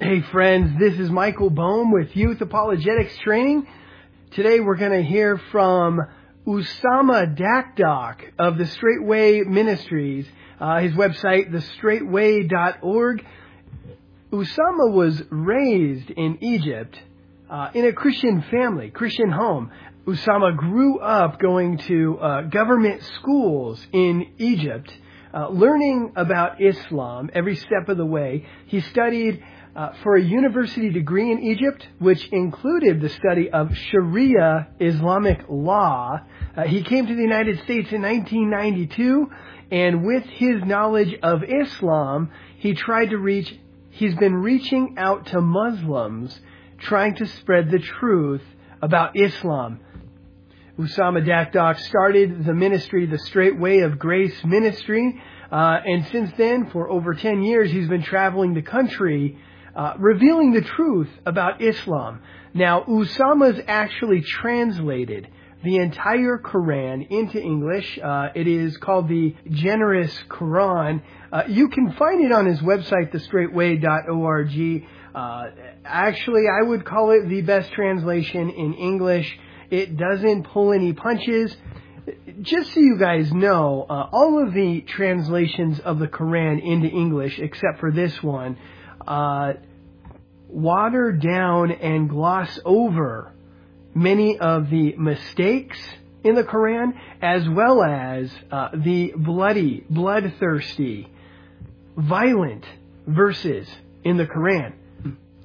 Hey friends, this is Michael Bohm with Youth Apologetics Training. Today we're going to hear from Usama Dakdok of the Straightway Ministries, uh, his website, thestraightway.org. Usama was raised in Egypt uh, in a Christian family, Christian home. Usama grew up going to uh, government schools in Egypt, uh, learning about Islam every step of the way. He studied uh, for a university degree in Egypt, which included the study of Sharia Islamic law. Uh, he came to the United States in 1992, and with his knowledge of Islam, he tried to reach, he's been reaching out to Muslims, trying to spread the truth about Islam. Usama Dakdok started the ministry, the Straight Way of Grace Ministry, uh, and since then, for over 10 years, he's been traveling the country uh, revealing the truth about Islam. Now, Usama's actually translated the entire Quran into English. Uh, it is called the Generous Quran. Uh, you can find it on his website, thestraightway.org. Uh, actually, I would call it the best translation in English. It doesn't pull any punches. Just so you guys know, uh, all of the translations of the Quran into English, except for this one, uh, water down and gloss over many of the mistakes in the Quran, as well as uh, the bloody, bloodthirsty, violent verses in the Quran.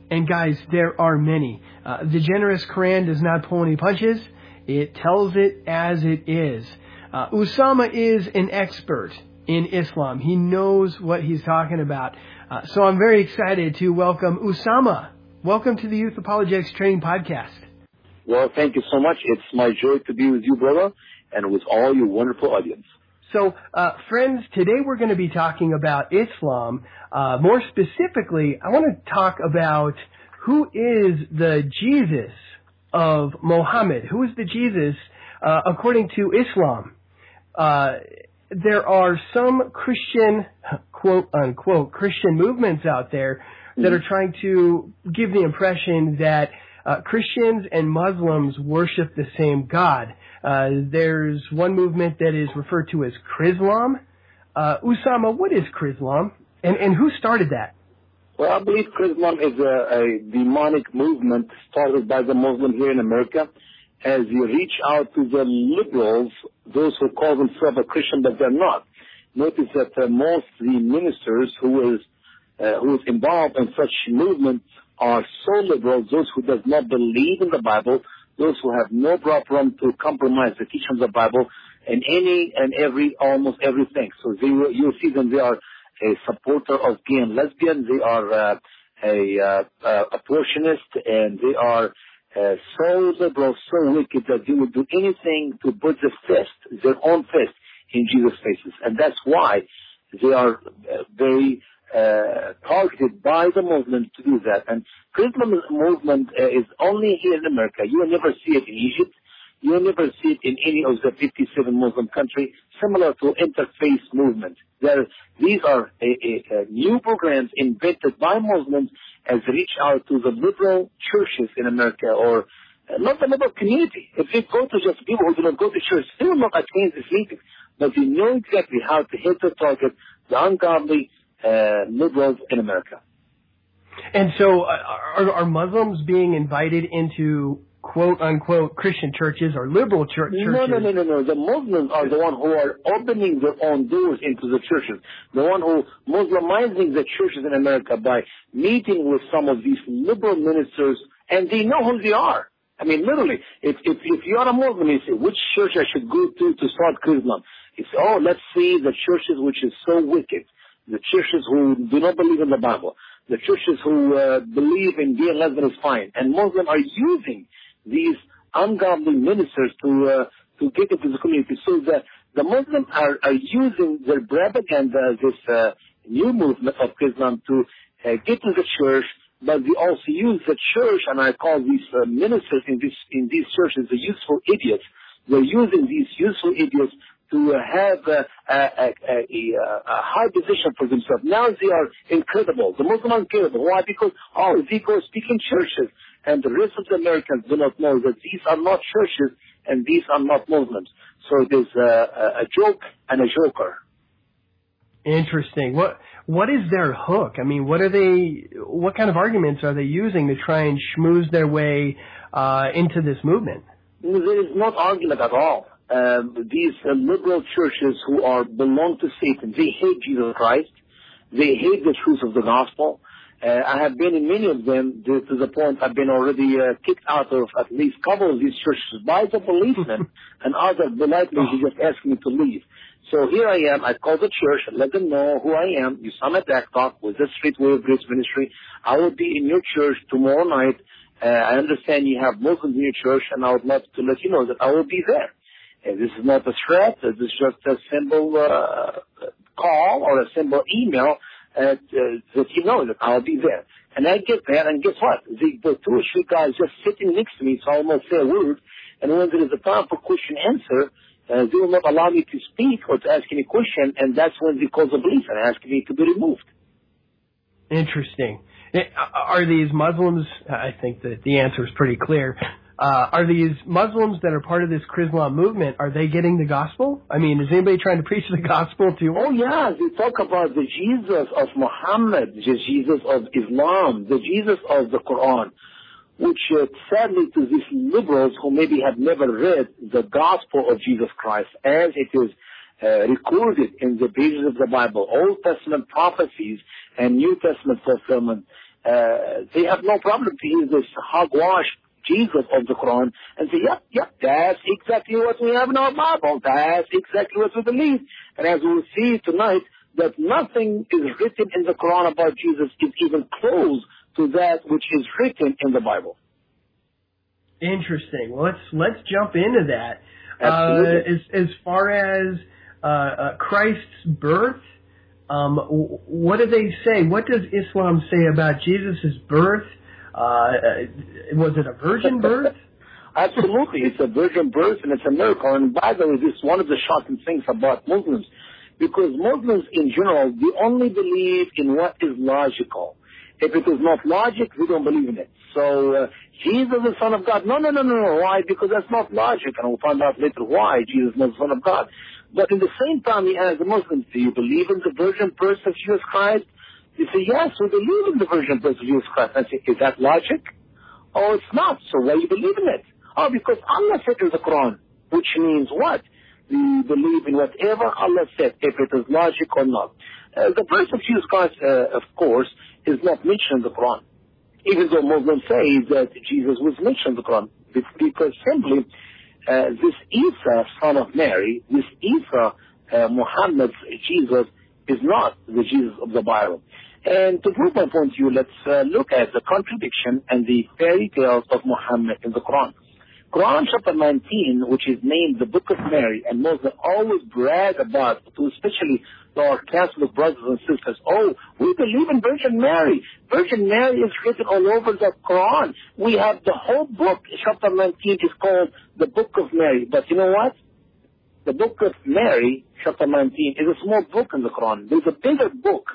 And guys, there are many. Uh, the generous Quran does not pull any punches. It tells it as it is. Uh, Usama is an expert in Islam. He knows what he's talking about. Uh, so I'm very excited to welcome Usama. Welcome to the Youth Apologetics Training Podcast. Well, thank you so much. It's my joy to be with you, brother, and with all your wonderful audience. So, uh, friends, today we're going to be talking about Islam. Uh, more specifically, I want to talk about who is the Jesus of Mohammed. Who is the Jesus uh, according to Islam? There are some Christian, quote unquote, Christian movements out there that are trying to give the impression that uh, Christians and Muslims worship the same God. Uh, there's one movement that is referred to as Chrislam. Uh, Usama, what is Chrislam, and and who started that? Well, I believe Chrislam is a, a demonic movement started by the Muslim here in America as you reach out to the liberals, those who call themselves a Christian but they're not. Notice that uh, most the ministers who is uh, who is involved in such movement are so liberal, those who does not believe in the Bible, those who have no problem to compromise the teaching of the Bible in any and every, almost everything. So they, you see them, they are a supporter of gay and lesbian, they are uh, a uh, uh, abortionist, and they are uh, so liberal, so wicked that they would do anything to put the fist, their own fist, in Jesus' faces. And that's why they are uh, very uh, targeted by the movement to do that. And Chrislam movement uh, is only here in America. You will never see it in Egypt. You will never see it in any of the 57 Muslim countries, similar to interfaith movement. There, these are a, a, a new programs invented by Muslims as reach out to the liberal churches in America or uh, not the liberal community. If they go to just people who do not go to church, they will not attend this meeting. But they know exactly how to hit the target, the ungodly, uh, liberals in America. And so, uh, are, are Muslims being invited into quote unquote Christian churches or liberal church churches? No, no, no, no, no. The Muslims are the one who are opening their own doors into the churches. The one who Muslimizing the churches in America by meeting with some of these liberal ministers, and they know who they are. I mean, literally, if if if you are a Muslim, you say which church I should go to to start Chrislam. You say, oh, let's see the churches which is so wicked the churches who do not believe in the Bible, the churches who uh, believe in gay and lesbian is fine, and Muslims are using these ungodly ministers to uh, to get into the community. So the the Muslims are, are using their propaganda, this uh, new movement of Islam, to uh, get to the church, but they also use the church, and I call these uh, ministers in this in these churches the useful idiots. They're using these useful idiots to have a, a, a, a, a high position for themselves. Now they are incredible. The Muslims are incredible. Why? Because, oh, they go speak in churches. And the rest of the Americans do not know that these are not churches and these are not Muslims. So it is a, a joke and a joker. Interesting. What what is their hook? I mean, what are they? What kind of arguments are they using to try and schmooze their way uh, into this movement? There is not argument at all. Um, these uh, liberal churches who are belong to Satan, they hate Jesus Christ. They hate the truth of the gospel. Uh, I have been in many of them to, to the point I've been already uh, kicked out of at least a couple of these churches by the policemen, and others politely oh. just asked me to leave. So here I am. I called the church and let them know who I am. Usama Dakdok with the Straight Way of Grace Ministry. I will be in your church tomorrow night. Uh, I understand you have Muslims in your church, and I would love to let you know that I will be there. And this is not a threat. This is just a simple uh, call or a simple email that you know that I'll be there. And I get there, and guess what? The, the two or three guys just sitting next to me, so I almost say a word. And when there is a time for question answer, uh, they will not allow me to speak or to ask any question, and that's when they call the police and ask me to be removed. Interesting. Eh, are these Muslims? I think that the answer is pretty clear. Uh, are these Muslims that are part of this Chrislam movement? Are they getting the gospel? I mean, is anybody trying to preach the gospel to? Oh yeah, they talk about the Jesus of Muhammad, the Jesus of Islam, the Jesus of the Quran which uh, sadly to these liberals who maybe have never read the gospel of Jesus Christ as it is uh, recorded in the pages of the Bible, Old Testament prophecies and New Testament fulfillment, uh, they have no problem to use this hogwash Jesus of the Quran and say, yep, yep, that's exactly what we have in our Bible. That's exactly what we believe. And as we will see tonight, that nothing is written in the Quran about Jesus is even close to that which is written in the Bible. Interesting. Well, let's let's jump into that. Absolutely. Uh, as as far as uh, uh, Christ's birth, um, what do they say? What does Islam say about Jesus' birth? Uh, uh, was it a virgin birth? Absolutely, it's a virgin birth and it's a miracle. And by the way, this is one of the shocking things about Muslims, because Muslims in general they only believe in what is logical. If it is not logic, we don't believe in it. So uh, Jesus is the Son of God. No, no, no, no, no. Why? Because that's not logic, and we'll find out later why Jesus is not the Son of God. But in the same time, he asks the Muslims, do you believe in the virgin birth of Jesus Christ? They say, yes, we believe in the virgin birth of Jesus Christ. I say, is that logic? Oh, it's not. So why you believe in it? Oh, because Allah said in the Quran, which means what? We believe in whatever Allah said, if it is logic or not. Uh, the birth of Jesus Christ, uh, of course, is not mentioned in the Quran. Even though Muslims say that Jesus was mentioned in the Quran. Because simply, uh, this Isa, son of Mary, this Isa, uh, Muhammad's Jesus, is not the Jesus of the Bible. And to prove my point to you, let's uh, look at the contradiction and the fairy tales of Muhammad in the Quran. Quran chapter 19, which is named the Book of Mary, and Muslims always brag about, especially our Catholic brothers and sisters, oh, we believe in Virgin Mary. Virgin Mary is written all over the Quran. We have the whole book, chapter 19 is called the Book of Mary. But you know what? The Book of Mary, chapter 19, is a small book in the Quran. There's a bigger book,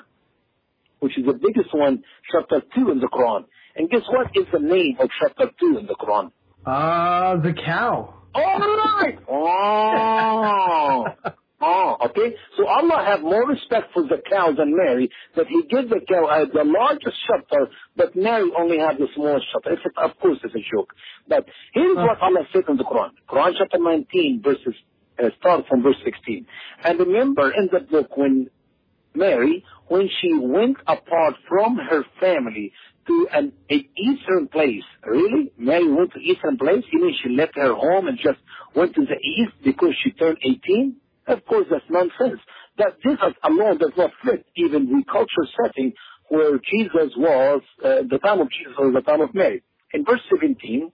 which is the biggest one, chapter 2 in the Quran. And guess what is the name of chapter 2 in the Quran? Ah, uh, the cow. All right. Oh. oh, okay. So Allah have more respect for the cow than Mary, that He gives the cow uh, the largest chapter, but Mary only had the smallest scepter. It's, of course, it's a joke. But here's what Allah said in the Quran. Quran chapter 19, verses uh, start from verse 16. And remember in the book when Mary, when she went apart from her family to an, an eastern place. Really? Mary went to eastern place? You mean she left her home and just went to the east because she turned 18? Of course, that's nonsense. That this alone does not fit even the cultural setting where Jesus was, uh, the time of Jesus was the time of Mary. In verse 17,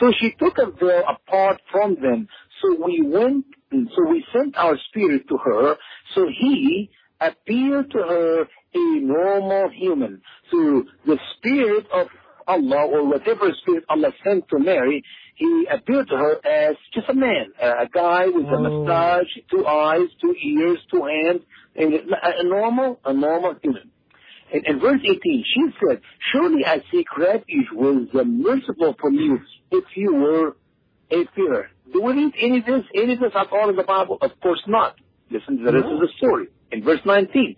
so she took a veil apart from them. So we went, so we sent our spirit to her. So he appeared to her a normal human. So the spirit of Allah or whatever spirit Allah sent to Mary he appeared to her as just a man, a guy with a Oh. mustache, two eyes, two ears, two hands, and a, a normal, a normal human. In, in verse 18, she said, Surely I seek refuge with the merciful from you if you were a fearer. Do we read any of this, any of this at all in the Bible? Of course not. Listen to the rest of the story. In verse 19,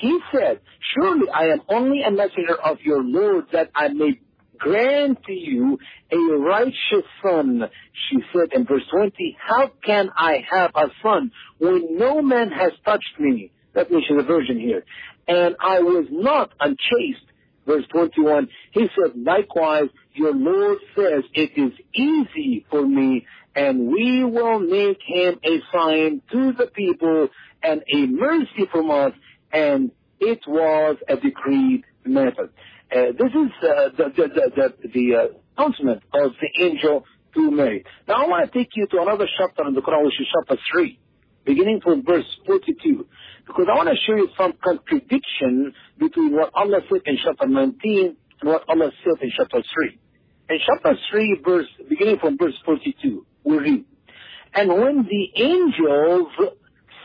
he said, Surely I am only a messenger of your Lord that I may grant to you a righteous son. She said in verse 20, How can I have a son when no man has touched me? That means she's a virgin here. And I was not unchaste. Verse 21, he said, Likewise, your Lord says, It is easy for me, and we will make him a sign to the people and a mercy from us, and it was a decreed method. Uh, this is uh, the, the, the, the, uh, announcement of the angel to Mary. Now I want to take you to another chapter in the Quran, which is chapter 3, beginning from verse 42, because I want to show you some contradiction between what Allah said in chapter 19 and what Allah said in chapter 3. In chapter 3, verse, beginning from verse 42, we read, And when the angels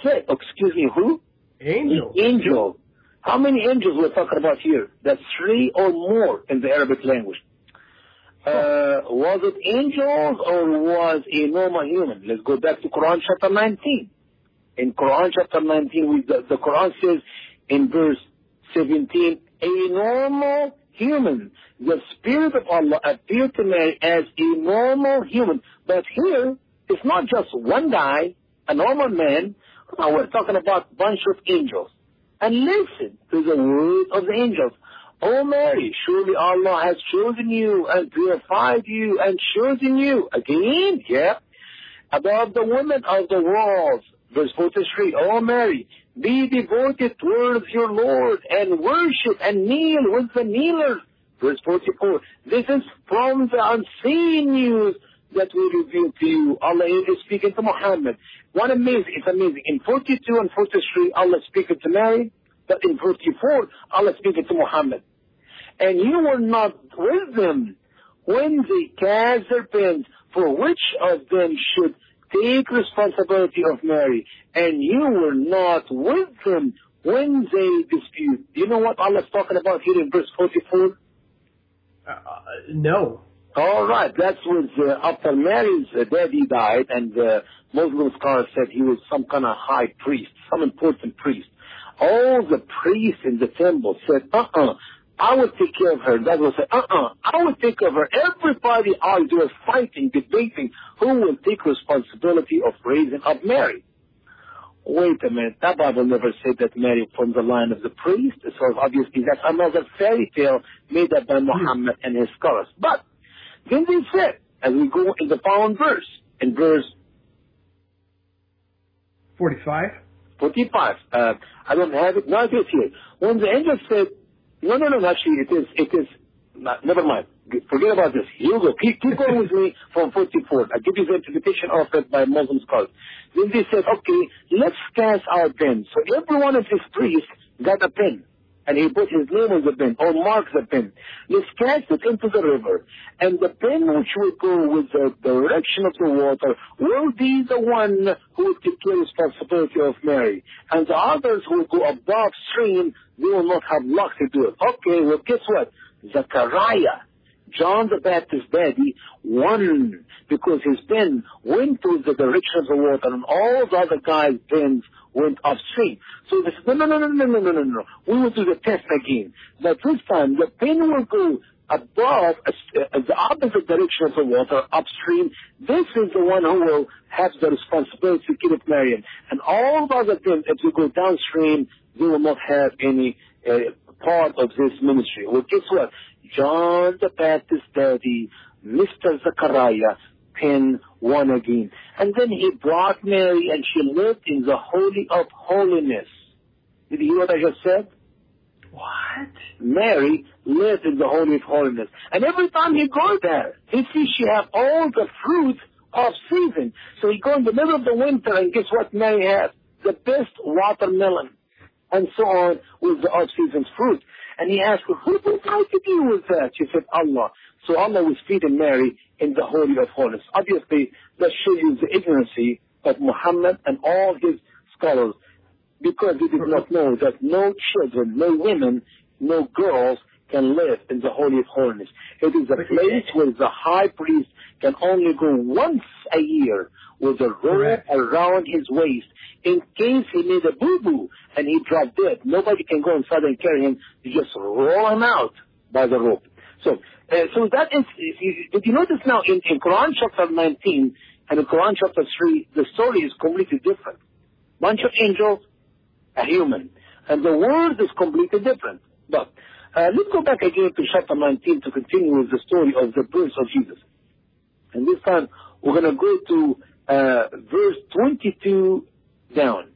said, excuse me, who? Angel. The angel. How many angels we're talking about here? That's three or more in the Arabic language. Uh, was it angels or was a normal human? Let's go back to Quran chapter 19. In Quran chapter 19, we, the, the Quran says in verse 17, a normal human. The Spirit of Allah appeared to Mary as a normal human. But here, it's not just one guy, a normal man. Now we're talking about a bunch of angels. And listen to the word of the angels. O Mary, surely Allah has chosen you and purified you and chosen you. Again, yeah. Above the women of the world. Verse forty-three. 43, O Mary, be devoted towards your Lord and worship and kneel with the kneelers. Verse 44, this is from the unseen news that we reveal to you. Allah is speaking to Muhammad. What amazing, it's amazing. In 42 and 43, Allah speaking to Mary, but in 44, Allah speaking to Muhammad. And you were not with them when they cast their for which of them should take responsibility of Mary? And you were not with them when they dispute. Do you know what Allah is talking about here in verse 44? Uh, no. All right, that's uh, after Mary's uh, daddy died, and the Muslim scholars said he was some kind of high priest, some important priest. All the priests in the temple said, "Uh-uh, I will take care of her." That will say, "Uh-uh, I will take care of her." Everybody out there fighting, debating who will take responsibility of raising up Mary. Wait a minute, that Bible never said that Mary from the line of the priest, so obviously that's another fairy tale made up by Muhammad and his scholars. But then they said, as we go in the following verse, in verse 45? 45, uh, I don't have it, no, it is here. When the angel said, no, no, no, actually it is, it is, not, never mind. Forget about this. You go. Keep, keep going with me from 44. I give you the interpretation of it by Muslim scholars. Then they said, okay, let's cast our pen. So every one of his priests got a pen. And he put his name on the pen, or marked the pen. Let's cast it into the river. And the pen which will go with the direction of the water will be the one who will take care responsibility of Mary. And the others who will go above stream, they will not have luck to do it. Okay, well guess what? Zechariah John the Baptist's daddy won because his pen went to the direction of the water and all the other guys' pens went upstream. So they said, no, no, no, no, no, no, no, no. We will do the test again. But this time the pen will go above uh, the opposite direction of the water upstream. This is the one who will have the responsibility to keep it Mariam. And all the other pens, if you go downstream, they will not have any uh, part of this ministry. Well, guess what? John the Baptist daddy, Mr. Zechariah, pen one again. And then he brought Mary and she lived in the Holy of Holiness. Did you hear what I just said? What? Mary lived in the Holy of Holiness. And every time he go there, he sees she have all the fruit of season. So he go in the middle of the winter and guess what Mary has? The best watermelon. And so on with the off-season's fruit. And he asked her, who provided you do with that? She said, Allah. So Allah was feeding Mary in the Holy of Holies. Obviously, that shows you the ignorancy of Muhammad and all his scholars because they did not know that no children, no women, no girls can live in the Holy of Holies. It is a place where the high priest can only go once a year with a rope around his waist in case he made a boo-boo and he dropped dead. Nobody can go inside and carry him. You just roll him out by the rope. So, uh, so that is, if you notice now in, in Quran chapter 19 and in Quran chapter 3, the story is completely different. Bunch of angels, a human. And the world is completely different. But uh, let's go back again to chapter 19 to continue with the story of the birth of Jesus. And this time we're going to go to uh, verse 22 down.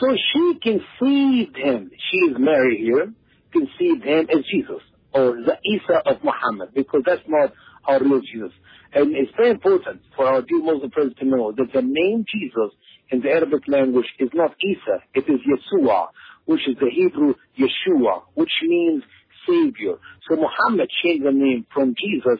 So she conceived him. She is Mary here. Conceived him as Jesus or the Isa of Muhammad because that's not our real Jesus. And it's very important for our dear Muslim friends to know that the name Jesus in the Arabic language is not Isa, it is Yeshua, which is the Hebrew Yeshua, which means Savior. So Muhammad changed the name from Jesus,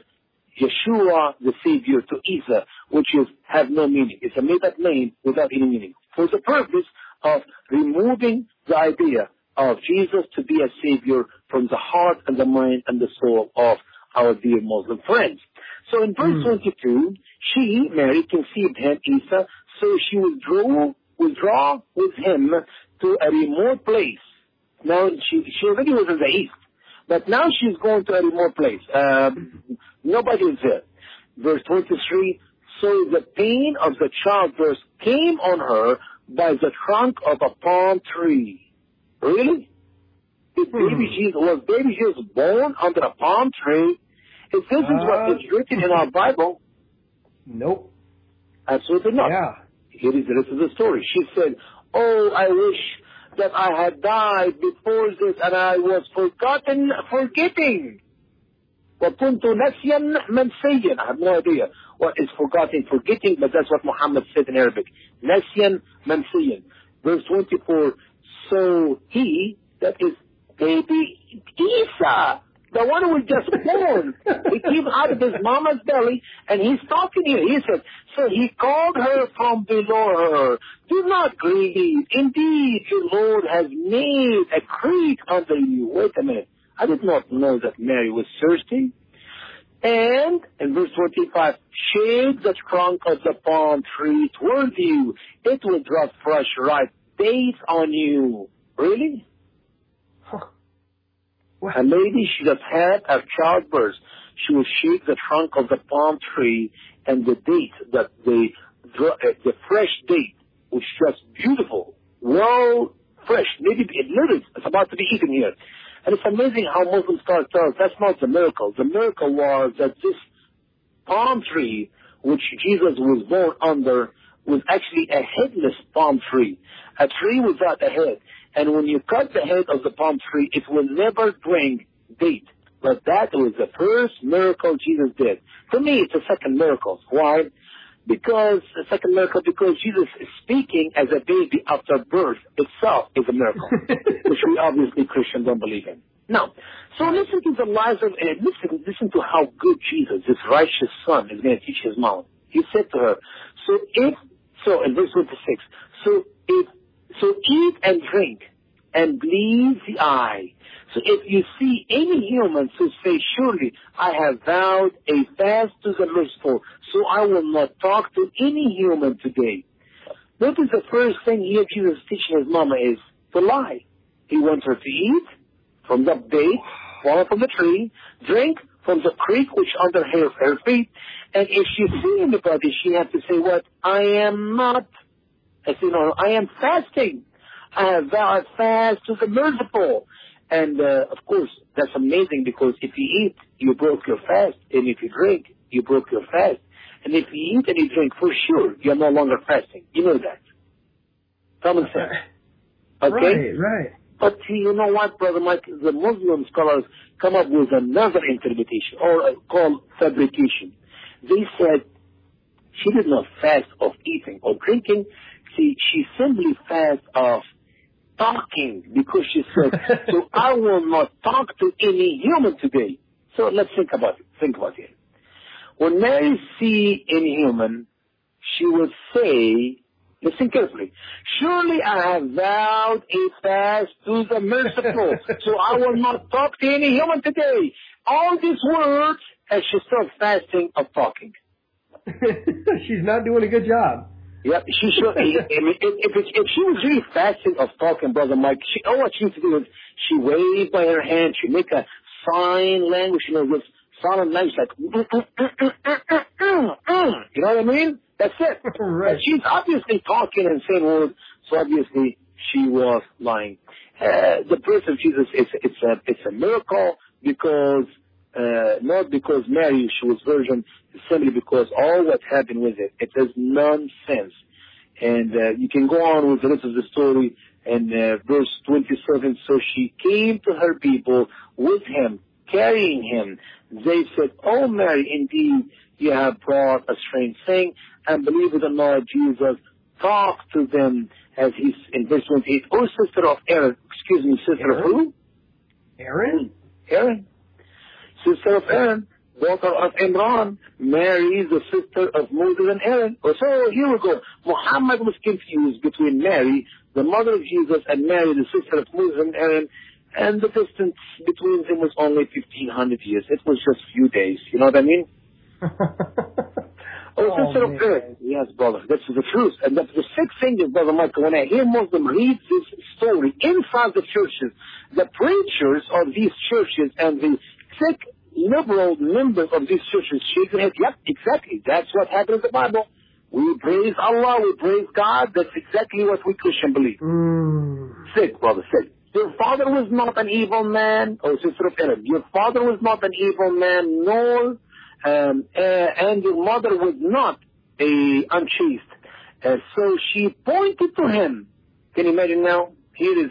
Yeshua, the Savior, to Isa, which is have no meaning. It's a made-up name without any meaning. For the purpose of removing the idea of Jesus to be a Savior from the heart and the mind and the soul of our dear Muslim friends. So in verse mm. 22, she, Mary, conceived him, Isa, so she withdrew, withdraw with him to a remote place. Now, she, she already was in the east, but now she's going to a remote place. Uh, nobody is there. Verse 23, so the pain of the childbirth came on her by the trunk of a palm tree. Really? Did hmm. baby Jesus, was baby Jesus born under a palm tree? If this uh, is what is written in our Bible, nope. Absolutely not. Yeah. Here is the rest of the story. She said, Oh, I wish that I had died before this and I was forgotten, forgetting. وَكُنْتُ نَسْيًا مَنْسِيًا I have no idea what is forgotten, forgetting, but that's what Muhammad said in Arabic. نَسْيًا مَنْسِيًا. Verse 24, so he, that is baby Isa, the one who was just born. he came out of his mama's belly, and he's talking here. He said, so he called her from below her. Do not grieve. Indeed, your Lord has made a creek under you. Wait a minute. I did not know that Mary was thirsty. And in verse 25, shade the trunk of the palm tree toward you. It will drop fresh ripe dates on you. Really? A lady, she just had a childbirth. She will shake the trunk of the palm tree and the date, that the, uh, the fresh date, is just beautiful, well fresh, maybe it literally, it's about to be eaten here. And it's amazing how Muslims start us that's not the miracle. The miracle was that this palm tree, which Jesus was born under, was actually a headless palm tree. A tree without a head. And when you cut the head of the palm tree, it will never bring date. But that was the first miracle Jesus did. For me, it's a second miracle. Why? Because, the second miracle, because Jesus is speaking as a baby after birth itself is a miracle, which we obviously Christians don't believe in. Now, so listen to the lives of, uh, listen, listen to how good Jesus, this righteous son, is going to teach his mom. He said to her, so if, so in verse 26, so if so eat and drink and believe the eye. So if you see any human who say, surely I have vowed a fast to the merciful, so I will not talk to any human today. Notice the first thing here Jesus is teaching his mama is to lie. He wants her to eat from the date, fall from the tree, drink from the creek which under her, her feet, and if she see anybody, she has to say what? I am not I said, no, I am fasting. I have vowed fast to the merciful. And, uh, of course, that's amazing because if you eat, you broke your fast. And if you drink, you broke your fast. And if you eat and you drink, for sure, you're no longer fasting. You know that. Common sense. Okay? Right, right. But you know what, Brother Mike? The Muslim scholars come up with another interpretation, or uh, called fabrication. They said she did not fast of eating or drinking. See, she simply fasts of talking because she said, so I will not talk to any human today. So let's think about it. Think about it. When Mary see any human, she will say, listen carefully, surely I have vowed a fast to the merciful, so I will not talk to any human today. All these words and she starts fasting of talking. She's not doing a good job. Yep, she should. I mean, if, if, if she was really fasting of talking, brother Mike, she, all what she used to do is she waved by her hand, she make a sign language, you know, with solemn language like, mm, mm, mm, you know what I mean? That's it. right. But she's obviously talking and saying words, so obviously she was lying. Uh, the birth of Jesus, it's, it's a, it's a miracle because uh, not because Mary, she was virgin, simply because all what happened with it, it is nonsense. And uh, you can go on with the rest of the story and uh, verse 27, so she came to her people with him, carrying him. They said, Oh Mary, indeed, you have brought a strange thing, and believe it or not, Jesus talked to them as he's in verse 28, Oh sister of Aaron, excuse me, sister Aaron? of who? Aaron? Aaron sister of Aaron, daughter of Imran, Mary, the sister of Moses and Aaron. Oh, so here we go. Muhammad was confused between Mary, the mother of Jesus, and Mary, the sister of Moses and Aaron, and the distance between them was only 1500 years. It was just few days. You know what I mean? Oh, Oh, sister of. Oh, Aaron. Yes, brother. That's the truth. And that's the sixth thing is, Brother Michael, when I hear Muslim read this story inside the churches, the preachers of these churches and the sick liberal members of these churches shake their head. Yep, exactly. That's what happened in the Bible. We praise Allah, we praise God. That's exactly what we Christian believe. Mm. Sick, brother, sick. Your father was not an evil man, or sister of Aaron. Your father was not an evil man, nor, um, uh, and your mother was not a unchaste. Uh, so she pointed to him. Can you imagine now? Here is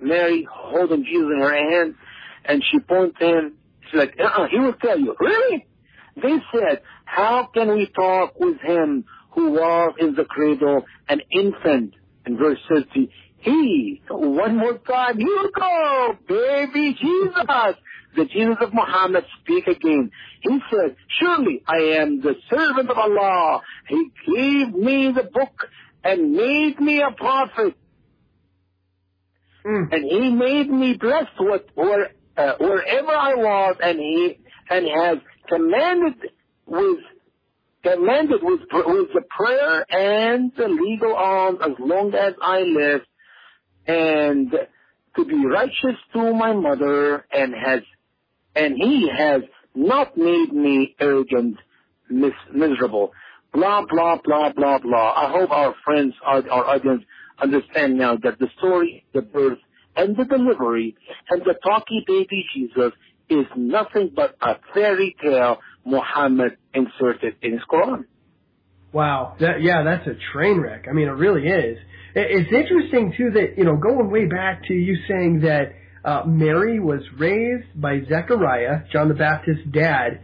Mary holding Jesus in her hand, and she pointed to him. She's like, uh-uh, he will tell you. Really? They said, how can we talk with him who was in the cradle, an infant? In verse 30, he, one more time, here we go, baby Jesus. The Jesus of Muhammad speak again. He said, surely I am the servant of Allah. He gave me the book and made me a prophet. Mm. And he made me blessed with uh, wherever I was and he, and has commanded with commanded with, with the prayer and the legal arms as long as I live, and to be righteous to my mother, and has, and he has not made me arrogant, mis- miserable. Blah blah blah blah blah. I hope our friends, our, our audience, understand now that the story, the birth, and the delivery, and the talky baby Jesus is nothing but a fairy tale Muhammad inserted in his Quran. Wow. That, yeah, that's a train wreck. I mean, it really is. It's interesting too that you know going way back to you saying that uh, Mary was raised by Zechariah, John the Baptist's dad,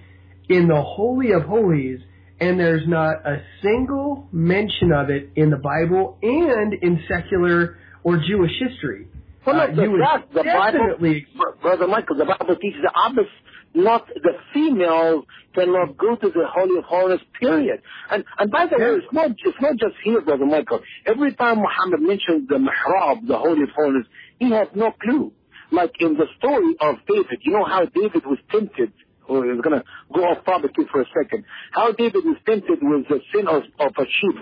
in the Holy of Holies, and there's not a single mention of it in the Bible and in secular or Jewish history. Well, Uh, no, the, the definitely Bible, Brother Michael, the Bible teaches the Abbas, not the female cannot go to the Holy of Holies, period. And, and by the way, it's not, it's not just here, Brother Michael. Every time Muhammad mentions the Mihrab, the Holy of Holies, he had no clue. Like in the story of David, you know how David was tempted or is going to go off topic here for a second. How David was tempted with the sin of, of a sheep.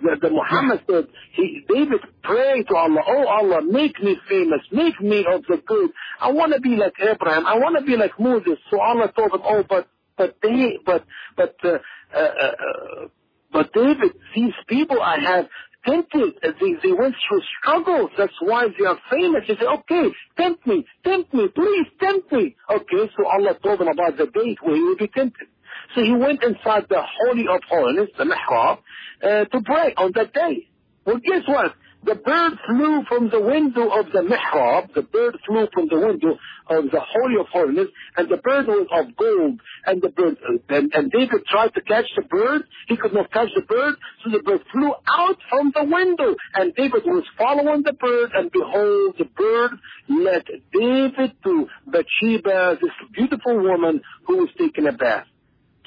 The, the Muhammad said, he, David prayed to Allah, oh Allah, make me famous, make me of the good. I want to be like Abraham. I want to be like Moses. So Allah told him, oh, but, but they, but, but, uh, uh, uh, but David, these people I have tempted, uh, they, they went through struggles. That's why they are famous. He said, okay, tempt me, tempt me, please tempt me. Okay, so Allah told him about the date where he would be tempted. So he went inside the Holy of Holies, the Mihrab, uh, to pray on that day. Well, guess what? The bird flew from the window of the mihrab. The bird flew from the window of the Holy of Holies, and the bird was of gold. And the bird, and, and David tried to catch the bird. He could not catch the bird, so the bird flew out from the window. And David was following the bird, and behold, the bird led David to Bathsheba, this beautiful woman who was taking a bath.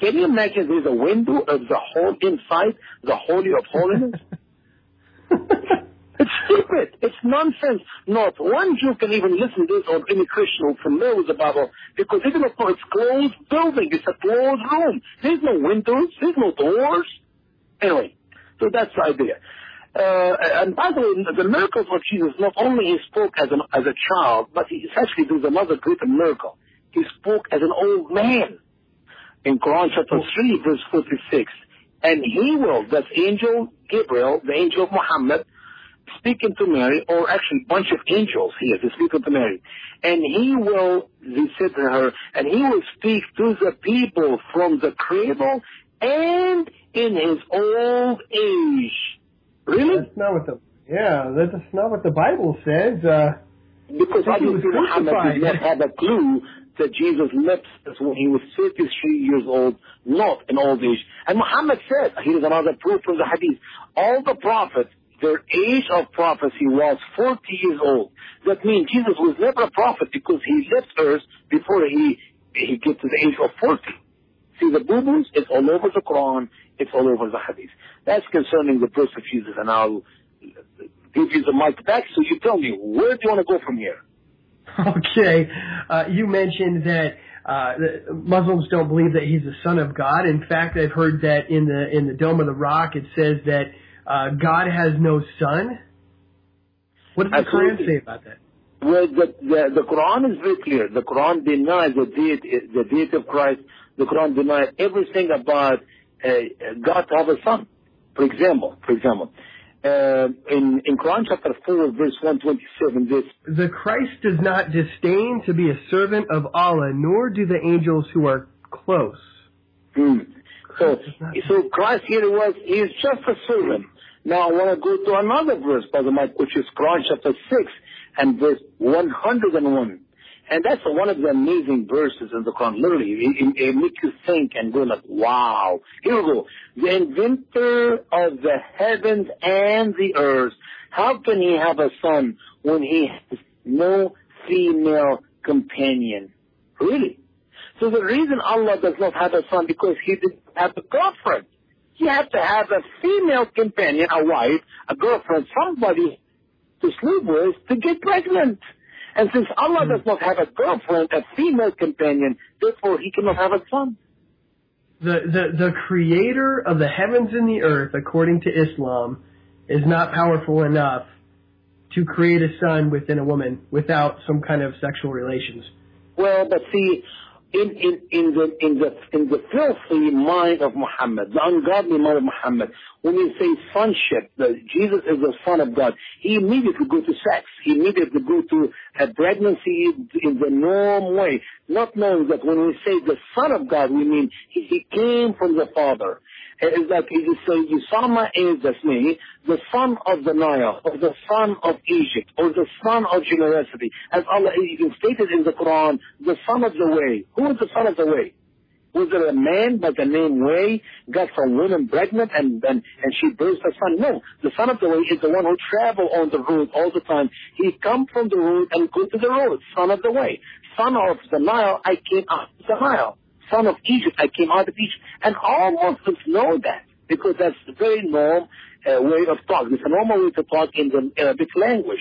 Can you imagine there's a window of the whole inside the Holy of Holiness? It's stupid. It's nonsense. Not one Jew can even listen to this or any Christian who familiar with the Bible because even though it's closed building, it's a closed room. There's no windows. There's no doors. Anyway, so that's the idea. Uh, and by the way, the miracles of Jesus, not only he spoke as, an, as a child, but he actually there's another great miracle. He spoke as an old man in Quran chapter 3, verse 46. And he will, that's angel Gabriel, the angel of Muhammad, speaking to Mary, or actually a bunch of angels here to speaking to Mary. And he will, he said to her, and he will speak to the people from the cradle and in his old age. Really? That's not what the yeah, that's not what the Bible says. Uh, because I think obviously Muhammad did not have a clue that Jesus lived when he was 33 years old, not an old age. And Muhammad said, here's another proof from the hadith, all the prophets, their age of prophecy was 40 years old. That means Jesus was never a prophet because he left earth before he, he get to the age of 40. See, the boo-boos, it's all over the Quran, it's all over the hadith. That's concerning the birth of Jesus, and I'll give you the mic back, so you tell me, where do you want to go from here? Okay, uh, you mentioned that uh, the Muslims don't believe that he's the son of God. In fact, I've heard that in the in the Dome of the Rock it says that uh, God has no son. What does the Quran say about that? Well, the, the, the Quran is very clear. The Quran denies the deity, the deity of Christ. The Quran denies everything about uh, God to have a son. For example, for example, in, in Quran chapter 4, verse 127, this, The Christ does not disdain to be a servant of Allah, nor do the angels who are close. Hmm. So, so Christ here was, he is just a servant. Now I want to go to another verse, Brother Mike, which is Quran chapter 6 and verse 101. And that's one of the amazing verses in the Quran. Literally, it, it, it makes you think and go like, wow. Here we go. The inventor of the heavens and the earth. How can he have a son when he has no female companion? Really? So the reason Allah does not have a son because he didn't have a girlfriend. He had to have a female companion, a wife, a girlfriend, somebody to sleep with to get pregnant. And since Allah does not have a girlfriend, a female companion, therefore he cannot have a son. The, the, the creator of the heavens and the earth, according to Islam, is not powerful enough to create a son within a woman without some kind of sexual relations. Well, but see, in, in, in the in the in the filthy mind of Muhammad, the ungodly mind of Muhammad, when you say sonship, that Jesus is the son of God, he immediately go to sex. He immediately go to a pregnancy in the norm way, not knowing that when we say the son of God, we mean he came from the Father. It's like you say Usama is that's me, the son of the Nile, or the son of Egypt, or the son of generosity. As Allah even stated in the Quran, the son of the way. Who is the son of the way? Was it a man by the name Way, got some woman pregnant and, and, and she birthed a son? No. The son of the way is the one who travel on the road all the time. He come from the road and go to the road. Son of the way. Son of the Nile, I came of the Nile. Son of Egypt, I came out of Egypt. And all Muslims know that because that's the very norm uh, way of talk. It's a normal way to talk in the Arabic language.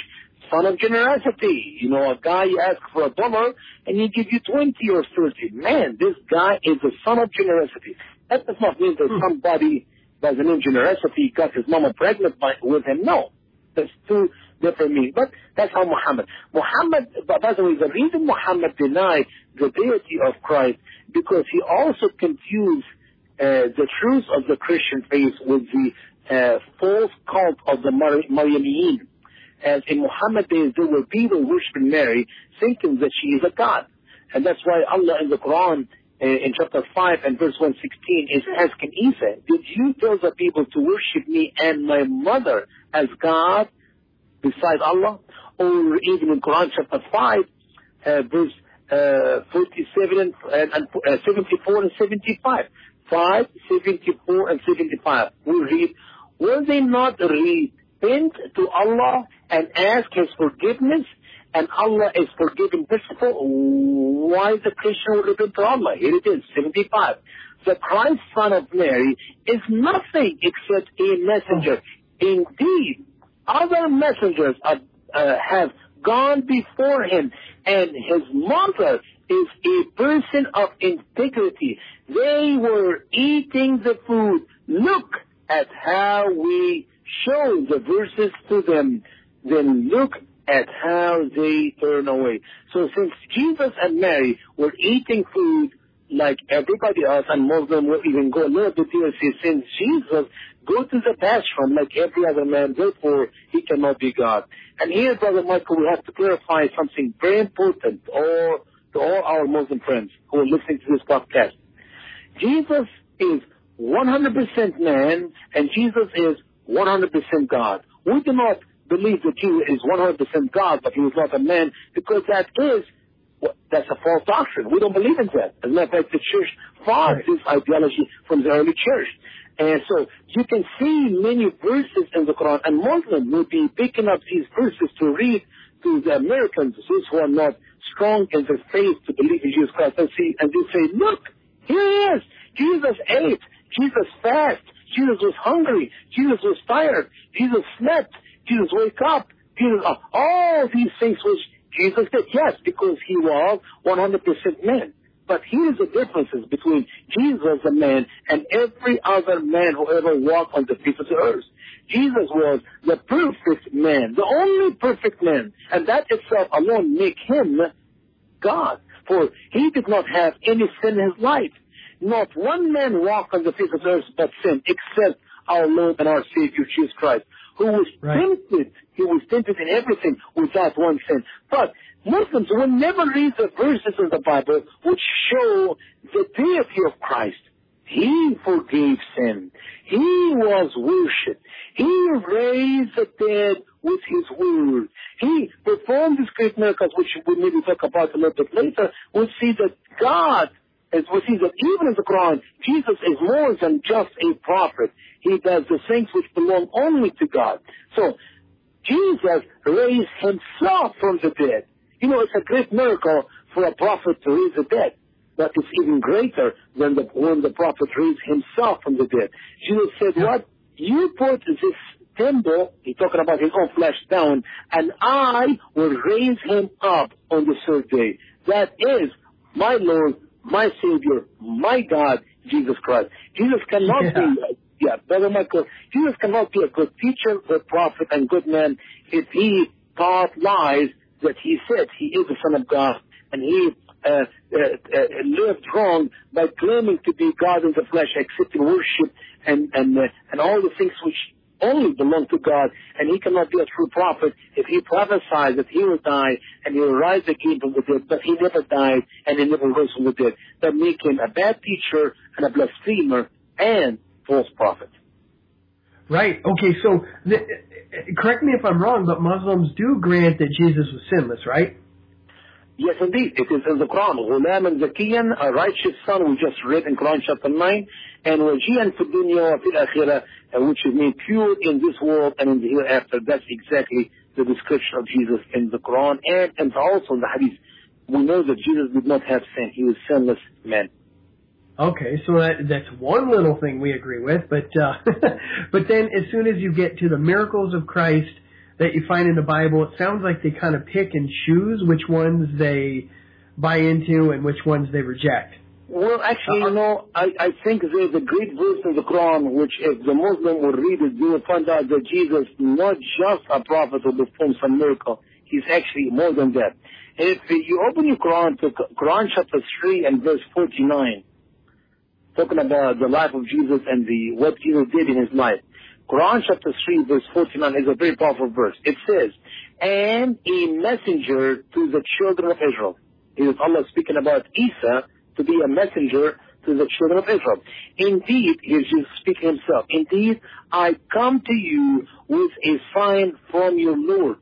Son of generosity. You know, a guy you ask for a dollar and he give you 20 or 30. Man, this guy is the son of generosity. That does not mean that somebody by the name generosity got his mama pregnant by, with him. No. That's two different meanings. But that's how Muhammad. Muhammad, by the way, the reason Muhammad denied the deity of Christ because he also confused uh, the truth of the Christian faith with the uh, false cult of the Mar- Maryamiyin. As in Muhammad days, there were people worshiping Mary, thinking that she is a god. And that's why Allah in the Quran, in chapter 5 and verse 116, is asking Isa, did you tell the people to worship me and my mother as God? beside Allah, or even in Quran chapter 5, uh, verse uh, 47 and, and uh, 74 and 75. 5, 74 and 75. We read, Will they not repent to Allah and ask His forgiveness? And Allah is forgiving merciful. Why the Christian will repent to Allah? Here it is, 75. The Christ son of Mary is nothing except a messenger. Indeed, other messengers are, uh, have gone before him, and his mother is a person of integrity. They were eating the food. Look at how we show the verses to them. Then look at how they turn away. So since Jesus and Mary were eating food like everybody else, and Muslim will even go a little bit deeper, since Jesus go to the bathroom like every other man, therefore he cannot be God. And here, Brother Michael, we have to clarify something very important or to all our Muslim friends who are listening to this podcast. Jesus is 100% man and Jesus is 100% God. We do not believe that Jesus is 100% God, but he was not a man because that is well, that's a false doctrine. We don't believe in that. As a matter of fact, the church fought right. this ideology from the early church. And so you can see many verses in the Quran, and Muslims will be picking up these verses to read to the Americans, those who are not strong in their faith to believe in Jesus Christ, and see, and they say, look, here he is. Jesus ate. Jesus fasted. Jesus was hungry. Jesus was tired. Jesus slept. Jesus wake up. Jesus, uh, all these things which Jesus did. Yes, because he was 100% man. But here's the differences between Jesus, the man, and every other man who ever walked on the face of the earth. Jesus was the perfect man, the only perfect man, and that itself alone make him God. For he did not have any sin in his life. Not one man walked on the face of the earth but sin, except our Lord and our Savior, Jesus Christ, who was right. tempted. He was tempted in everything without one sin. But Muslims will never read the verses in the Bible which show the deity of Christ. He forgave sin. He was worshipped. He raised the dead with his word. He performed these great miracles, which we maybe talk about a little bit later. We'll see that God, as we see that even in the Quran, Jesus is more than just a prophet. He does the things which belong only to God. So, Jesus raised himself from the dead. You know, it's a great miracle for a prophet to raise the dead. But it's even greater than the, when the prophet raised himself from the dead. Jesus said, what? You put this temple, he's talking about his own flesh down, and I will raise him up on the third day. That is my Lord, my Savior, my God, Jesus Christ. Jesus cannot yeah. be, yeah, Brother Michael, Jesus cannot be a good teacher, good prophet, and good man if he taught lies that he said he is the Son of God and he uh, uh, uh, lived wrong by claiming to be God in the flesh, accepting worship and and uh, and all the things which only belong to God, and he cannot be a true prophet if he prophesies that he will die and he will rise again from the dead, but he never died and he never rose from the dead. That make him a bad teacher and a blasphemer and false prophet. Right. Okay. So, the, correct me if I'm wrong, but Muslims do grant that Jesus was sinless, right? Yes, indeed. It is in the Quran. غُلَامًا زَكِيًّا, a righteous son, we just read in Quran chapter 9, and وَجِيًا فِي الدُّنْيَا وَفِي الْآخِرَةِ, which is made pure in this world and in the hereafter. That's exactly the description of Jesus in the Quran and, and also in the Hadith. We know that Jesus did not have sin. He was sinless man. Okay, so that, that's one little thing we agree with, but uh, but then as soon as you get to the miracles of Christ that you find in the Bible, it sounds like they kind of pick and choose which ones they buy into and which ones they reject. Well, actually, uh, you know, I, I think there's a great verse in the Quran which, if the Muslim will read it, they will find out that Jesus not just a prophet who performs some miracle. He's actually more than that. If you open your Quran to Quran chapter 3 and verse 49, talking about the life of Jesus and the what Jesus did in his life. Quran chapter 3 verse 49 is a very powerful verse. It says, and a messenger to the children of Israel. It is Allah speaking about Isa to be a messenger to the children of Israel. Indeed, here's Jesus speaking himself. Indeed, I come to you with a sign from your Lord.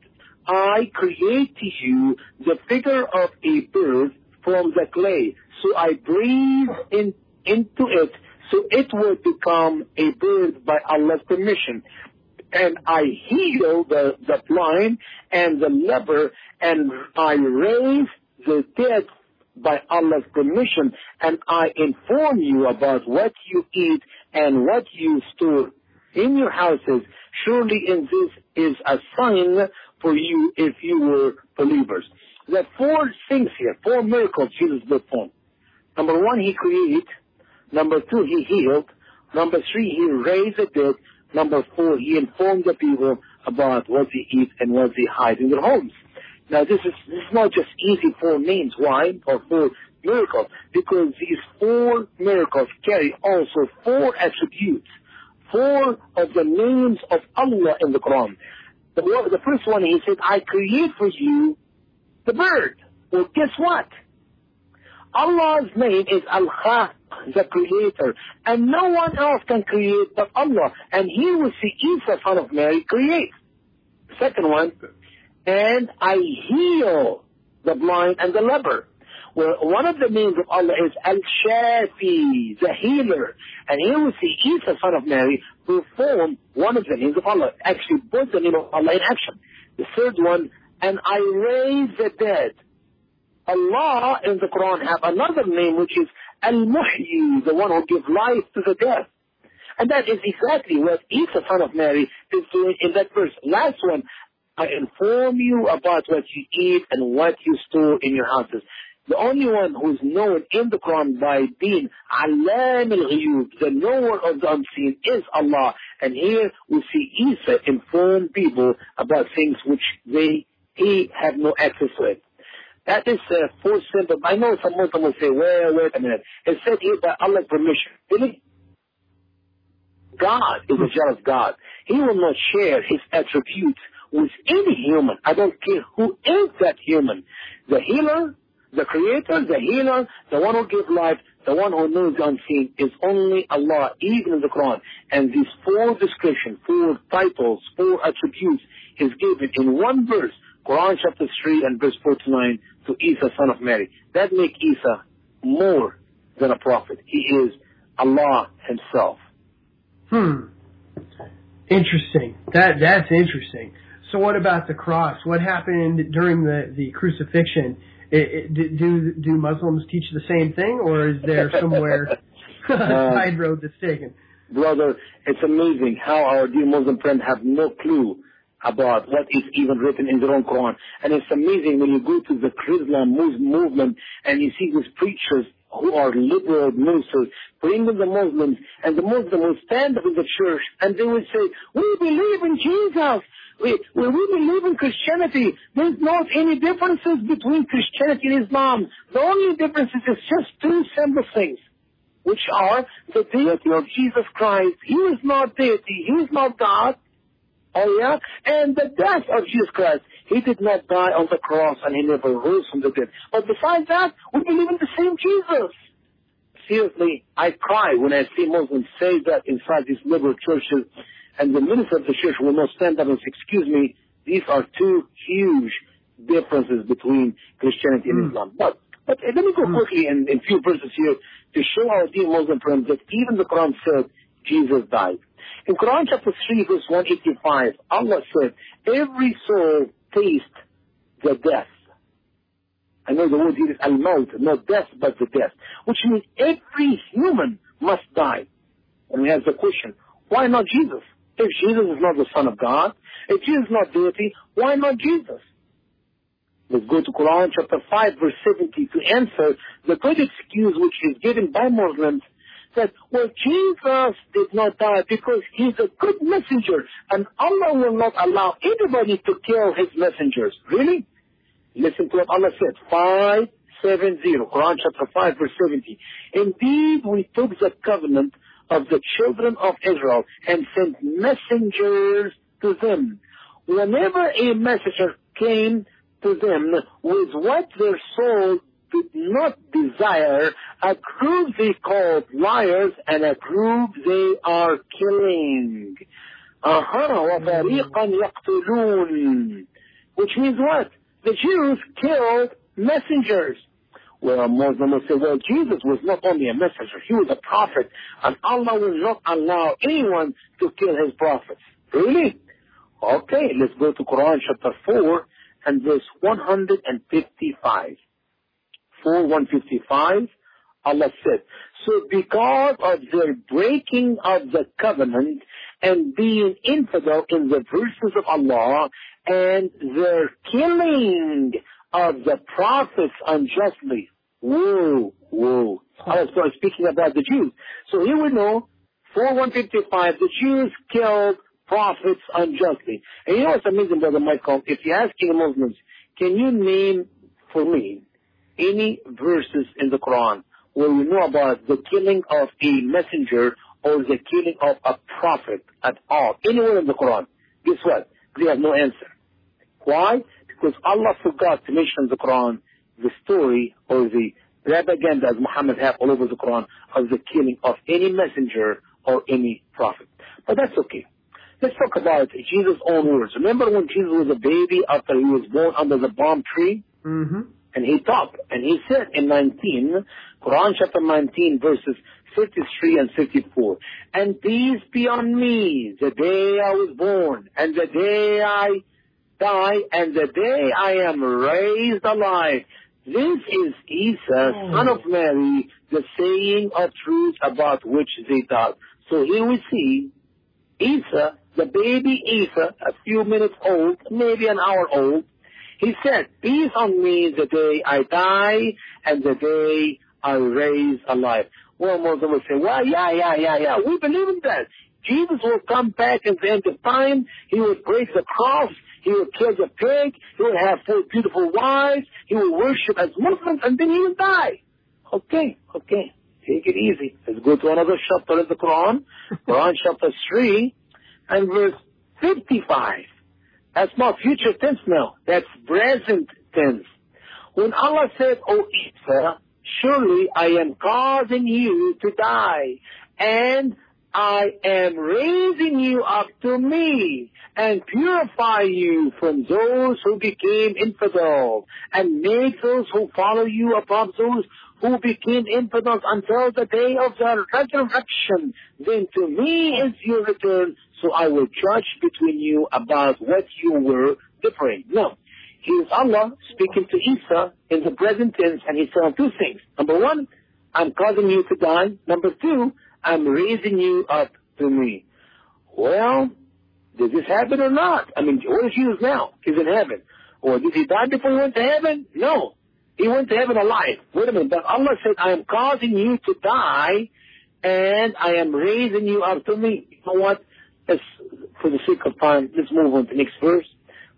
I create to you the figure of a bird from the clay. So I breathe in, into it so it will become a bird by Allah's permission. And I heal the, the blind and the leper and I raise the dead by Allah's permission and I inform you about what you eat and what you store in your houses. Surely in this is a sign for you if you were believers. There are four things here, four miracles Jesus performed. Number one, he created. Number two, he healed. Number three, he raised the dead. Number four, he informed the people about what they eat and what they hide in their homes. Now this is, this is not just easy four names. Why? Or four miracles. Because these four miracles carry also four attributes. Four of the names of Allah in the Quran. The, the first one, he said, I create for you the bird. Well, guess what? Allah's name is Al-Khaliq, the creator. And no one else can create but Allah. And he we see Isa, son of Mary, create. Second one, and I heal the blind and the leper. Well, one of the names of Allah is Al-Shafi, the healer. And here we see Isa, son of Mary, perform one of the names of Allah. Actually, both the name of Allah in action. The third one, and I raise the dead. Allah in the Quran have another name which is Al-Muhyi, the one who gives life to the dead. And that is exactly what Isa, son of Mary, is doing in that verse. Last one, I inform you about what you eat and what you store in your houses. The only one who is known in the Quran by being Alam al-Ghuyub, the knower of the unseen, is Allah. And here we see Isa inform people about things which they he have no access to it. That is uh, four simple. I know some Muslim will say, wait, wait a minute. It's said here by Allah's permission. Really? God is a jealous God. He will not share his attributes with any human. I don't care who is that human. The healer, the creator, the healer, the one who gives life, the one who knows the unseen is only Allah, even in the Quran. And these four descriptions, four titles, four attributes is given in one verse Quran chapter 3 and verse 49 to Isa son of Mary. That make Isa more than a prophet. He is Allah himself. Hmm. Interesting. That that's interesting. So what about the cross? What happened during the, the crucifixion? It, it, do do Muslims teach the same thing, or is there somewhere a side road that's taken? Brother, it's amazing how our dear Muslim friends have no clue about what is even written in their own Quran. And it's amazing when you go to the Chrislam movement and you see these preachers who are liberal ministers bringing the Muslims and the Muslims will stand up in the church and they will say, we believe in Jesus. We, we, we believe in Christianity. There's not any differences between Christianity and Islam. The only difference is just two simple things, which are the deity of Jesus Christ. He is not deity. He is not God. Oh yeah? And the death of Jesus Christ. He did not die on the cross and he never rose from the dead. But besides that, we believe in the same Jesus. Seriously, I cry when I see Muslims say that inside these liberal churches and the minister of the church will not stand up and say, excuse me, these are two huge differences between Christianity and mm. Islam. But, but let me go mm. quickly in, in few verses here to show our dear Muslim friends that even the Quran said Jesus died. In Quran chapter 3 verse 185, Allah said, every soul tastes the death. I know the word here is al-maut, not death, but the death. Which means every human must die. And we have the question, why not Jesus? If Jesus is not the Son of God, if Jesus is not deity, why not Jesus? Let's go to Quran chapter 5 verse 70 to answer the good excuse which is given by Muslims that, well, Jesus did not die because he's a good messenger and Allah will not allow anybody to kill his messengers. Really? Listen to what Allah said. 570, Quran chapter 5 verse 70. Indeed, we took the covenant of the children of Israel and sent messengers to them. Whenever a messenger came to them with what their soul did not desire a group they called liars and a group they are killing. Uh-huh, وَفَرِيقًا يَقْتُلُونَ Which means what? The Jews killed messengers. Well, a Muslim will say, well, Jesus was not only a messenger, he was a prophet, and Allah will not allow anyone to kill his prophets. Really? Okay, let's go to Quran chapter 4 and verse 155. 4, 155, Allah said, So because of their breaking of the covenant and being infidel in the verses of Allah and their killing of the prophets unjustly. Whoa, whoa. I was speaking about the Jews. So here we know, 4155, the Jews killed prophets unjustly. And you know what's amazing, Brother Michael? If you're asking Muslims, can you name for me any verses in the Quran where we know about the killing of a messenger or the killing of a prophet at all? Anywhere in the Quran. Guess what? They have no answer. Why? Because Allah forgot to mention in the Quran the story or the propaganda as Muhammad have all over the Quran of the killing of any messenger or any prophet. But that's okay. Let's talk about Jesus' own words. Remember when Jesus was a baby after he was born under the palm tree? Mm-hmm. And he talked, and he said in 19, Quran chapter 19 verses 53 and 54, And peace be on me the day I was born, and the day I die, and the day I am raised alive. This is Isa, mm. son of Mary, the saying of truth about which they doubt. So here we see Isa, the baby Isa, a few minutes old, maybe an hour old, he said, peace on me the day I die and the day I raise alive. Well, Muslim will say, well, yeah, yeah, yeah, yeah, we believe in that. Jesus will come back at the end of time. He will break the cross. He will kill the pig. He will have four beautiful wives. He will worship as Muslims and then he will die. Okay, okay. Take it easy. Let's go to another chapter of the Quran. Quran chapter 3 and verse 55. That's not future tense now. That's present tense. When Allah said, O Isa, surely I am causing you to die, and I am raising you up to me, and purify you from those who became infidels, and make those who follow you above those who became infidels until the day of the resurrection. Then to me is your return, so I will judge between you about what you were differing. No. Here's Allah speaking to Isa in the present tense, and he's saying two things. Number one, I'm causing you to die. Number two, I'm raising you up to me. Well, did this happen or not? I mean, where is Jesus now? He's in heaven. Or did he die before he went to heaven? No. He went to heaven alive. Wait a minute. But Allah said, I am causing you to die, and I am raising you up to me. You know what? Let's, for the sake of time, let's move on to the next verse.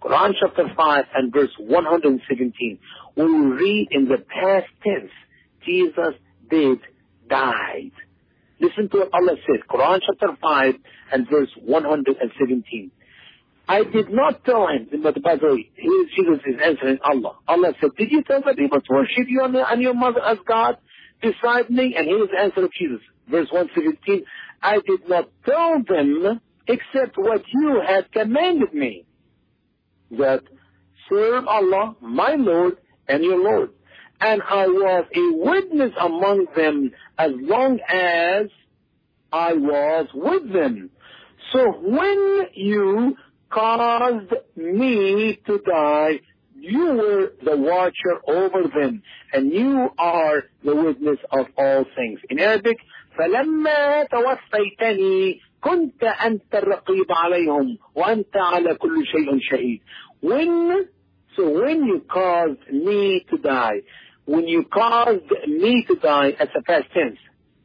Quran chapter 5 and verse 117. When we read in the past tense, Jesus did died. Listen to what Allah said. Quran chapter 5 and verse 117. I did not tell him, but by the way, here Jesus is answering Allah. Allah said, did you tell the people to worship you and, your mother as God beside me? And here's the answer of Jesus. Verse 117, I did not tell them except what you had commanded me. That serve Allah, my Lord, and your Lord. And I was a witness among them as long as I was with them. So when you caused me to die, you were the watcher over them, and you are the witness of all things. In Arabic, فلما توفيتني كنت أنت الرقيب عليهم وأنت على كل شيء شهيد. When, so when you caused me to die, when you caused me to die as a past tense,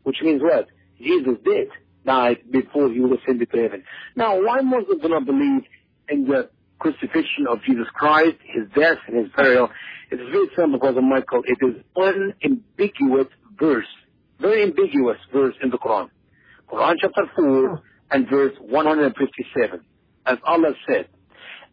which means what? Jesus did died before he was ascended to heaven. Now, why Muslims do not believe in the crucifixion of Jesus Christ, his death and his burial? It's very simple, Brother Michael. It is unambiguous verse, very ambiguous verse in the Quran. Quran chapter 4 and verse 157. As Allah said,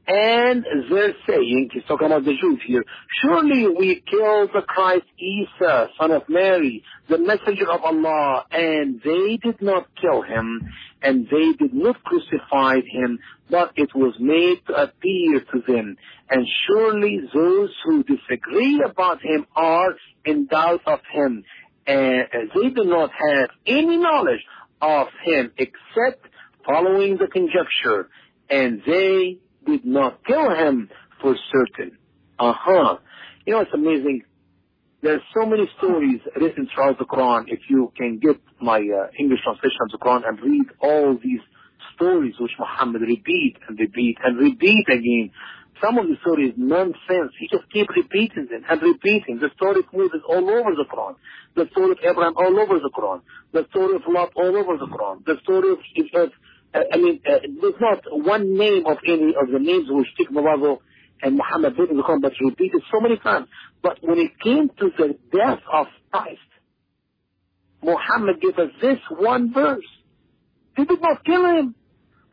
And they're saying, he's talking about the Jews here, surely we killed the Christ Isa, son of Mary, the messenger of Allah, and they did not kill him, and they did not crucify him, but it was made to appear to them. And surely those who disagree about him are in doubt of him, and they do not have any knowledge of him except following the conjecture, and they did not kill him for certain. Uh-huh. You know, it's amazing. There's so many stories written throughout the Quran. If you can get my uh, English translation of the Quran and read all these stories which Muhammad repeat and repeat and repeat again. Some of the stories nonsense. He just keep repeating them and repeating. The story of Moses all over the Quran. The story of Abraham all over the Quran. The story of Lot all over the Quran. The story of, of uh, I mean, uh, there's not one name of any of the names which Sheikh Nawazo and Muhammad did in the Quran, but repeated so many times. But when it came to the death of Christ, Muhammad gave us this one verse. They did not kill him,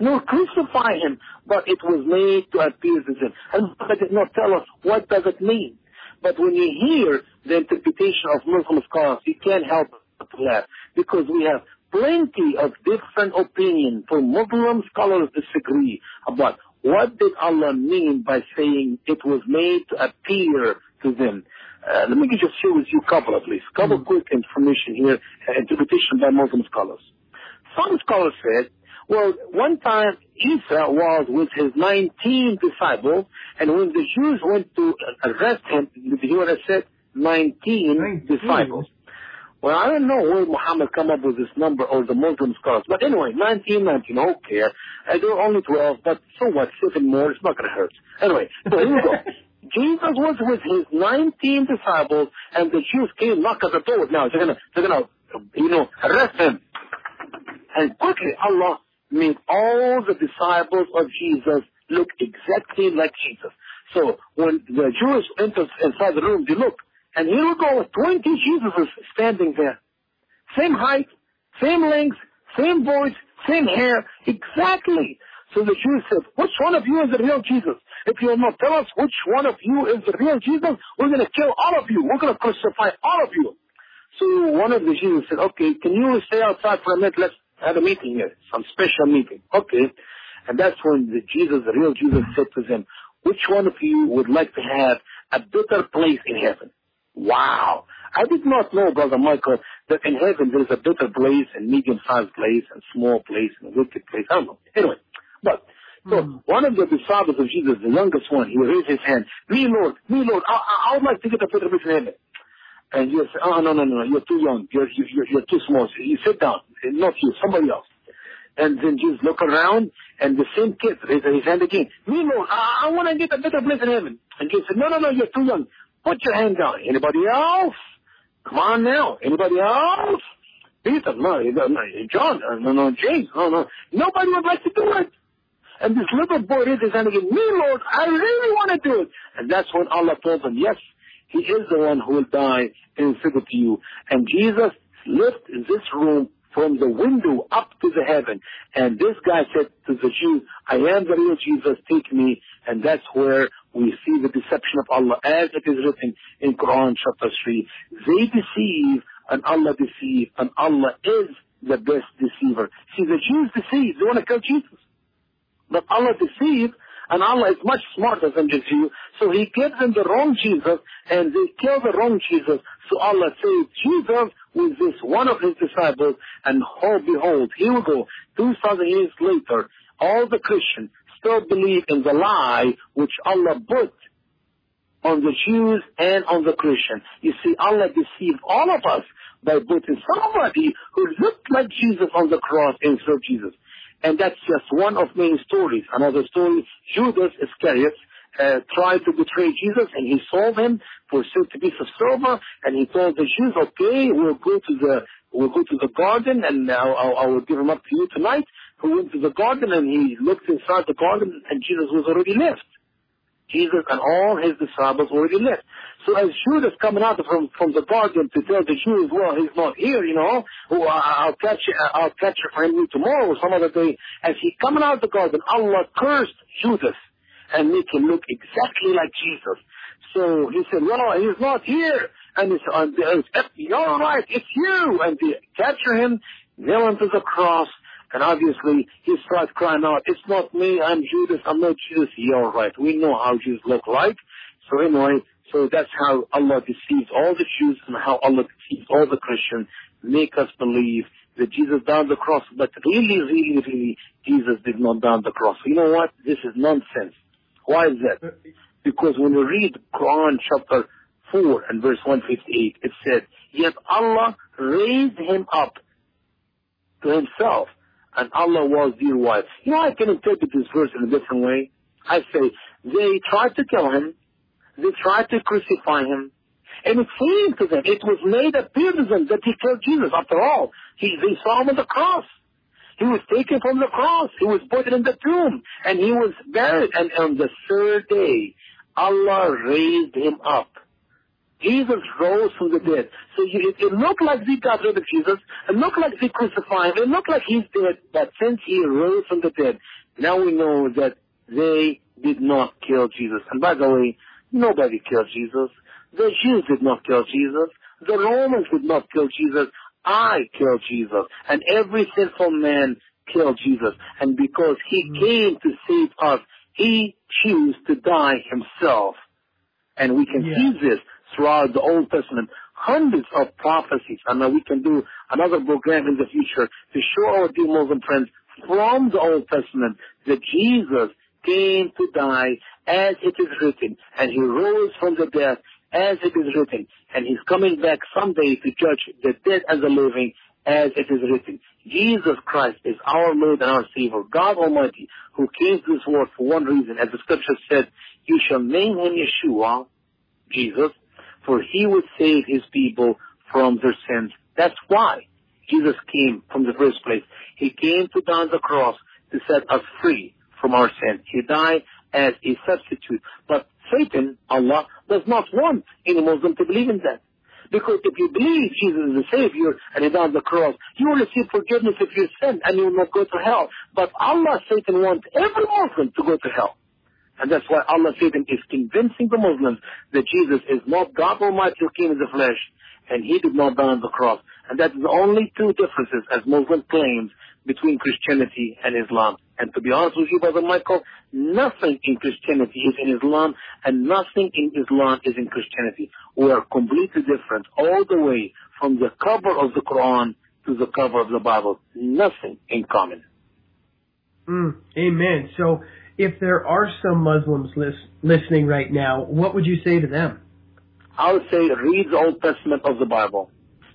nor crucify him, but it was made to appear to them. And Muhammad did not tell us what does it mean. But when you hear the interpretation of Muslim scholars, you can't help but laugh because we have plenty of different opinions. For Muslim scholars disagree about what did Allah mean by saying it was made to appear to them. Uh, let me just share with you a couple at least. Couple mm quick information here, uh, interpretation by Muslim scholars. Some scholars said, well, one time Isa was with his 19 disciples, and when the Jews went to arrest him, the Jews said 19, 19 disciples. Well, I don't know where Muhammad come up with this number or the Muslim scholars. But anyway, 19, 19, okay. Uh, there were only 12, but so what? Seven more, it's not going to hurt. Anyway, so here we go. Jesus was with his 19 disciples, and the Jews came knock at the door. Now they're gonna, they're gonna, you know, arrest him. And quickly Allah made all the disciples of Jesus look exactly like Jesus. So when the Jews enter inside the room, they look, and here we go, 20 Jesuses standing there. Same height, same length, same voice, same hair, exactly. So the Jews said, which one of you is the real Jesus? If you will not tell us which one of you is the real Jesus, we're going to kill all of you. We're going to crucify all of you. So one of the Jews said, okay, can you stay outside for a minute? Let's have a meeting here, some special meeting. Okay. And that's when the Jesus, the real Jesus said to them, which one of you would like to have a better place in heaven? Wow. I did not know, Brother Michael, that in heaven there is a better place and medium-sized place and small place and a wicked place. I don't know. Anyway, but so mm. one of the disciples of Jesus, the youngest one, he raised his hand. Me, Lord, me, Lord, I, I, I would like to get a better place in heaven. And Jesus said, oh, ah, no, no, no, you're too young. You're, you're, you're too small. You sit down. Not you, somebody else. And then just look around, and the same kid raises his hand again. Me, Lord, I, I want to get a better place in heaven. And Jesus said, no, no, no, you're too young. Put your hand down. Anybody else? Come on now. Anybody else? Peter, no, no, John, uh, no, no, James, no, no. Nobody would like to do it. And this little boy his hand again, me Lord, I really want to do it. And that's when Allah told him, yes, he is the one who will die in sympathy to you. And Jesus left this room from the window up to the heaven. And this guy said to the Jews, I am the real Jesus, take me. And that's where we see the deception of Allah as it is written in Quran chapter 3. They deceive and Allah deceive and Allah is the best deceiver. See, the Jews deceive. They want to kill Jesus. But Allah deceived and Allah is much smarter than the Jew. So he gives them the wrong Jesus and they kill the wrong Jesus. So Allah says, Jesus with this one of his disciples and oh behold, here we go, 2,000 years later, all the Christians still believe in the lie which Allah put on the Jews and on the Christians. You see, Allah deceived all of us by putting somebody who looked like Jesus on the cross instead of Jesus. And that's just one of many stories. Another story, Judas Iscariot uh, tried to betray Jesus and he sold him for a piece of silver and he told the Jews, okay, we'll go to the, we'll go to the garden and I'll, I'll, I will give him up to you tonight. He went to the garden and he looked inside the garden and Jesus was already left. Jesus and all his disciples already left. So as Judas coming out from, from the garden to tell the Jews, well, he's not here, you know, oh, I'll catch I'll catch him tomorrow or some other day. As he coming out of the garden, Allah cursed Judas and make him look exactly like Jesus. So he said, well, he's not here. And uh, it's you're right, it's you. And they capture him, nail him to the cross, and obviously he starts crying out, it's not me, I'm Judas, I'm not Judas. You're right, we know how Jews look like. So anyway, so that's how Allah deceives all the Jews and how Allah deceives all the Christians, make us believe that Jesus died on the cross, but really, really, really, Jesus did not die on the cross. You know what? This is nonsense. Why is that? Because when you read Quran chapter 4 and verse 158, it said, Yet Allah raised him up to himself, and Allah was dear wife. You know, I can interpret this verse in a different way. I say, they tried to kill him, they tried to crucify him, and it seemed to them, it was made appear to them that he killed Jesus. After all, he, they saw him on the cross. He was taken from the cross. He was put in the tomb. And he was buried. And on the third day, Allah raised him up. Jesus rose from the dead. So it, it looked like they got rid of Jesus. It looked like they crucified him. It looked like he's dead. But since he rose from the dead, now we know that they did not kill Jesus. And by the way, nobody killed Jesus. The Jews did not kill Jesus. The Romans did not kill Jesus. I killed Jesus. And every sinful man killed Jesus. And because he mm-hmm. came to save us, he chose to die himself. And we can yeah. see this throughout the Old Testament. Hundreds of prophecies. And we can do another program in the future to show our dear Muslim friends from the Old Testament that Jesus came to die as it is written. And he rose from the dead as it is written. And he's coming back someday to judge the dead and the living as it is written. Jesus Christ is our Lord and our Savior, God Almighty, who came to this world for one reason. As the scripture said, you shall name him Yeshua, Jesus, for he would save his people from their sins. That's why Jesus came from the first place. He came to die on the cross to set us free from our sins. He died as a substitute. But Satan, Allah, does not want any Muslim to believe in that. Because if you believe Jesus is the Savior and He died on the cross, you will receive forgiveness of your sin and you will not go to hell. But Allah, Satan wants every Muslim to go to hell. And that's why Allah, Satan, is convincing the Muslims that Jesus is not God Almighty who came in the flesh and He did not die on the cross. And that's the only two differences, as Muslim claims, between Christianity and Islam. And to be honest with you, Brother Michael, nothing in Christianity is in Islam, and nothing in Islam is in Christianity. We are completely different all the way from the cover of the Quran to the cover of the Bible. Nothing in common. Mm, amen. So, if there are some Muslims lis- listening right now, what would you say to them? I would say read the Old Testament of the Bible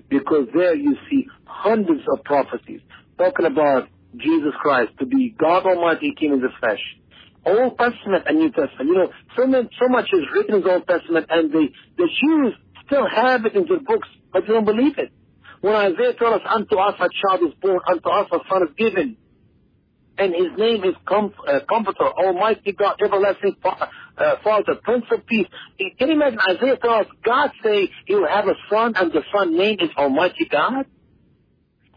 because there you see hundreds of prophecies talking about Jesus Christ to be God Almighty came in the flesh. Old Testament and New Testament. You know, so, much, so much is written in the Old Testament and the, the Jews still have it in their books, but they don't believe it. When Isaiah told us, unto us a child is born, unto us a son is given. And his name is Com- uh, Comforter, Almighty God, Everlasting Fa- uh, Father, Prince of Peace. Can you imagine Isaiah tells God say he will have a son and the son name is Almighty God?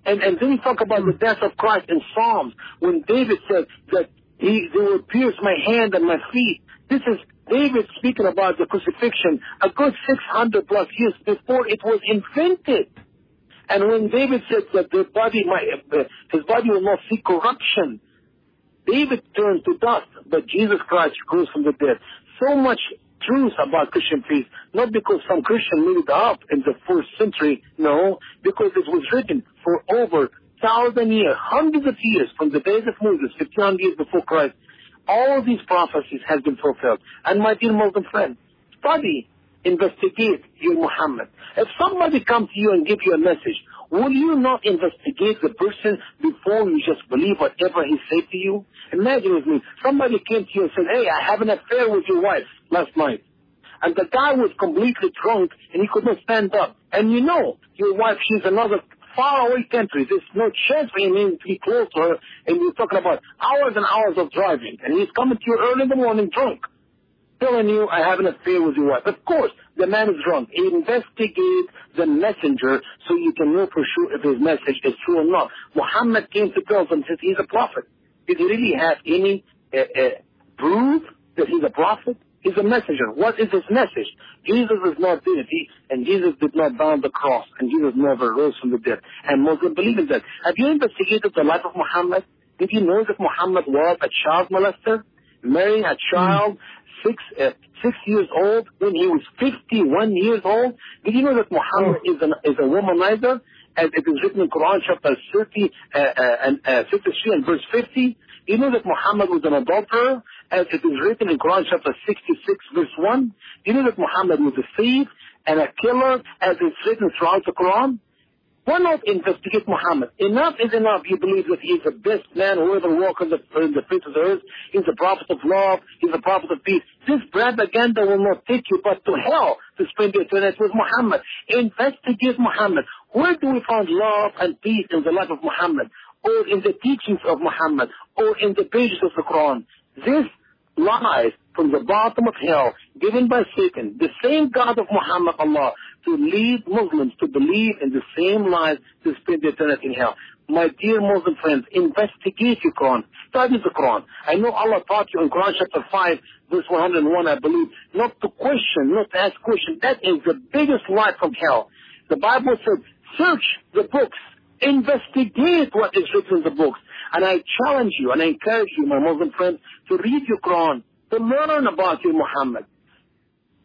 And, and then he talk about the death of Christ in Psalms when David said that he, will pierce my hand and my feet. This is David speaking about the crucifixion a good 600 plus years before it was invented. And when David said that the body, my, uh, his body will not see corruption, David turned to dust, but Jesus Christ rose from the dead. So much truth about Christian faith, not because some Christian made it up in the first century, no, because it was written for over thousand years, hundreds of years, from the days of Moses, 1500 years before Christ. All these prophecies have been fulfilled. And my dear Muslim friend, study, investigate your Muhammad. If somebody comes to you and gives you a message, will you not investigate the person before you just believe whatever he said to you? Imagine with me, somebody came to you and said, hey, I have an affair with your wife last night. And the guy was completely drunk and he could not stand up. And you know, your wife, she's another faraway country. There's no chance for him to be close to her. And you're talking about hours and hours of driving. And he's coming to you early in the morning drunk. Telling you, I have an affair with your wife. Of course, the man is drunk. Investigate the messenger so you can know for sure if his message is true or not. Muhammad came to tell them, says he's a prophet. Did he really have any uh, uh, proof that he's a prophet? He's a messenger. What is his message? Jesus is not deity, and Jesus did not die on the cross, and Jesus never rose from the dead. And Muslims believe in that. Have you investigated the life of Muhammad? Did you know that Muhammad was a child molester, marrying a child six uh, six years old when he was 51 years old? Did you know that Muhammad is an is a womanizer? As it is written in Quran chapter 30 uh, uh, and uh, 53 and verse 50. You know that Muhammad was an adulterer, as it is written in Quran chapter 66 verse 1. You know that Muhammad was a thief and a killer, as it's written throughout the Quran. Why not investigate Muhammad? Enough is enough. You believe that he is the best man who ever walked on the, on the face of the earth. He's a prophet of love. He's a prophet of peace. This propaganda will not take you but to hell to spend eternity with Muhammad. Investigate Muhammad. Where do we find love and peace in the life of Muhammad? Or in the teachings of Muhammad? Or in the pages of the Quran? This lies from the bottom of hell given by Satan, the same God of Muhammad, Allah, to lead Muslims to believe in the same lies to spend eternity in hell. My dear Muslim friends, investigate your Quran. Study the Quran. I know Allah taught you in Quran chapter 5, verse 101, I believe, not to question, not to ask questions. That is the biggest lie from hell. The Bible said, search the books. Investigate what is written in the books. And I challenge you and I encourage you, my Muslim friends, to read your Quran, to learn about your Muhammad.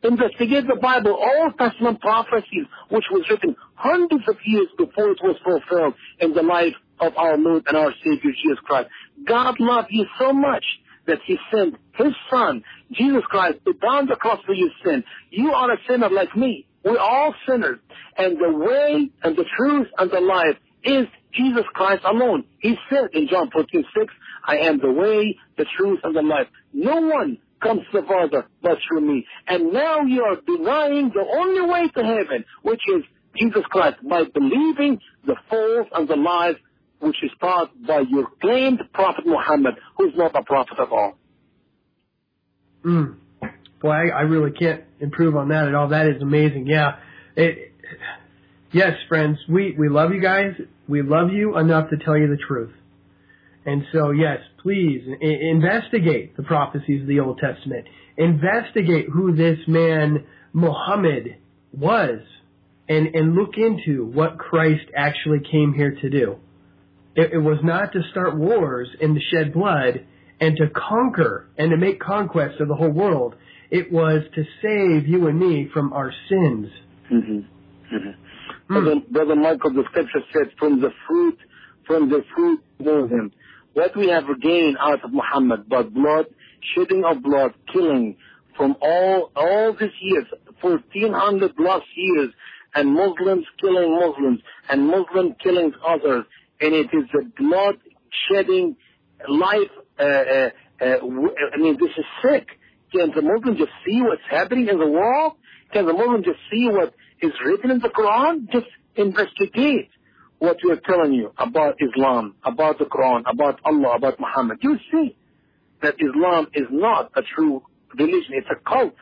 Investigate the Bible, Old Testament prophecies, which was written hundreds of years before it was fulfilled in the life of our Lord and our Savior Jesus Christ. God loved you so much that He sent His Son, Jesus Christ, to die on the cross for your sin. You are a sinner like me. We're all sinners. And the way and the truth and the life is Jesus Christ alone. He said in John 14, 6, I am the way, the truth, and the life. No one comes the Father but through me. And now you are denying the only way to heaven, which is Jesus Christ, by believing the false and the lies which is taught by your claimed Prophet Muhammad, who's not a prophet at all. Mm. Boy, I, I really can't improve on that at all. That is amazing. Yeah. It, yes, friends, we, we love you guys. We love you enough to tell you the truth. And so, yes, please investigate the prophecies of the Old Testament. Investigate who this man Muhammad was, and and look into what Christ actually came here to do. It, it was not to start wars and to shed blood and to conquer and to make conquest of the whole world. It was to save you and me from our sins. Mm-hmm. Mm-hmm. Brother, Brother Michael, the scripture says, from the fruit, from the fruit know him. What we have gained out of Muhammad, but blood, shedding of blood, killing from all, all these years, 1400 plus years, and Muslims killing Muslims, and Muslims killing others, and it is the blood shedding life, uh, uh, uh, I mean, this is sick. Can the Muslim just see what's happening in the world? Can the Muslim just see what is written in the Quran? Just investigate what we are telling you about Islam, about the Quran, about Allah, about Muhammad. You see that Islam is not a true religion. It's a cult.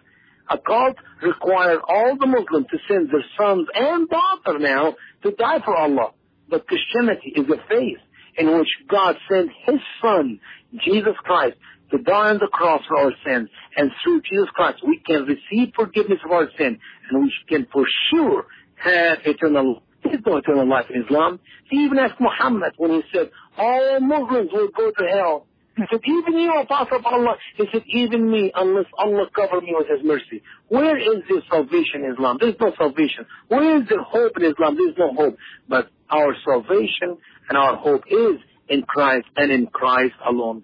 A cult requires all the Muslims to send their sons and daughters now to die for Allah. But Christianity is a faith in which God sent His Son, Jesus Christ, to die on the cross for our sins. And through Jesus Christ, we can receive forgiveness of our sin, and we can for sure have eternal There is no eternal life in Islam. He even asked Muhammad when he said, all Muslims will go to hell. He said, even you, Apostle of Allah. He said, even me, unless Allah cover me with His mercy. Where is there salvation in Islam? There's no salvation. Where is the hope in Islam? There's no hope. But our salvation and our hope is in Christ and in Christ alone.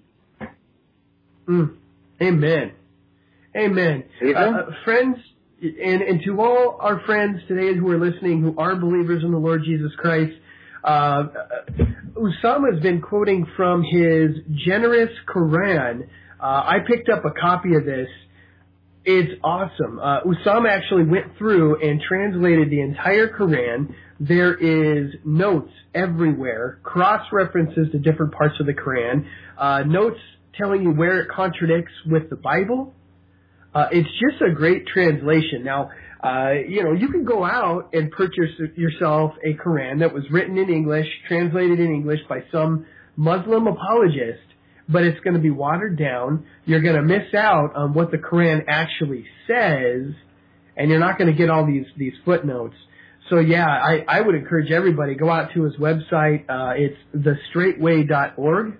Mm. Amen. Amen. Amen. Uh, uh, friends, and, and to all our friends today who are listening who are believers in the Lord Jesus Christ, uh, Usama has been quoting from his generous Quran. Uh, I picked up a copy of this. It's awesome. Uh, Usama actually went through and translated the entire Quran. There is notes everywhere, cross references to different parts of the Quran, uh, notes telling you where it contradicts with the Bible. Uh, it's just a great translation. Now, uh, you know, you can go out and purchase yourself a Quran that was written in English, translated in English by some Muslim apologist, but it's going to be watered down. You're going to miss out on what the Quran actually says, and you're not going to get all these these footnotes. So yeah, I, I would encourage everybody go out to his website. Uh, it's thestraightway.org,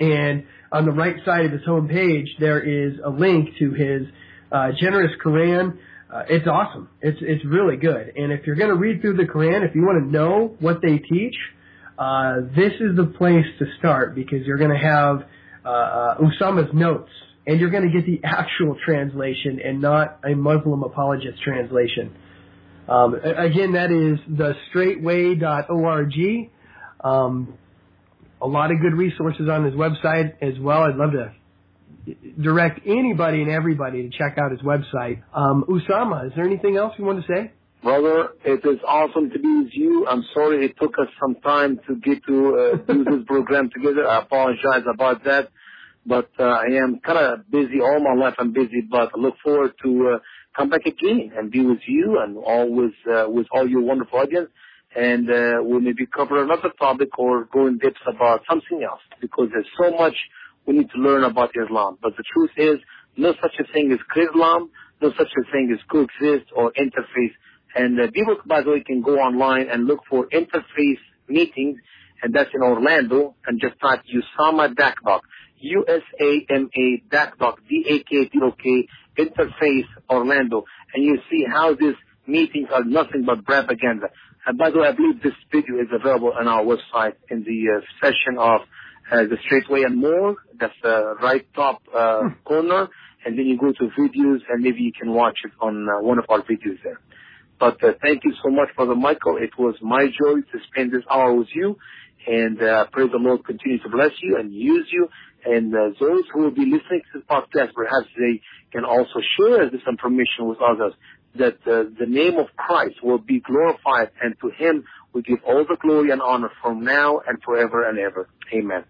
and on the right side of his homepage there is a link to his uh, generous Quran. Uh, it's awesome. It's it's really good. And if you're going to read through the Quran, if you want to know what they teach, uh, this is the place to start because you're going to have uh, uh, Usama's notes, and you're going to get the actual translation and not a Muslim apologist translation. Um, again, that is the straightway.org. Um, a lot of good resources on his website as well. I'd love to direct anybody and everybody to check out his website. Um, Usama, is there anything else you want to say? Brother, it is awesome to be with you. I'm sorry it took us some time to get to uh, do this program together. I apologize about that. But uh, I am kind of busy all my life. I'm busy, but I look forward to uh, come back again and be with you and always uh, with all your wonderful audience. And uh, we'll maybe cover another topic or go in depth about something else because there's so much we need to learn about Islam. But the truth is, no such a thing as Islam, no such a thing as coexist or interfaith. And uh, people, by the way, can go online and look for interfaith meetings, and that's in Orlando, and just type Usama Dakdok, U-S-A-M-A Dakdok, D-A-K-D-O-K, Interfaith Orlando, and you see how these meetings are nothing but propaganda. And by the way, I believe this video is available on our website in the uh, session of uh, the Straight Way and more. That's the right top uh, hmm. corner, and then you go to videos, and maybe you can watch it on uh, one of our videos there. But uh, thank you so much, Brother Michael. It was my joy to spend this hour with you, and uh, pray the Lord continue to bless you and use you. And uh, those who will be listening to the podcast, perhaps they can also share this information with others that the name of Christ will be glorified, and to Him we give all the glory and honor from now and forever and ever. Amen.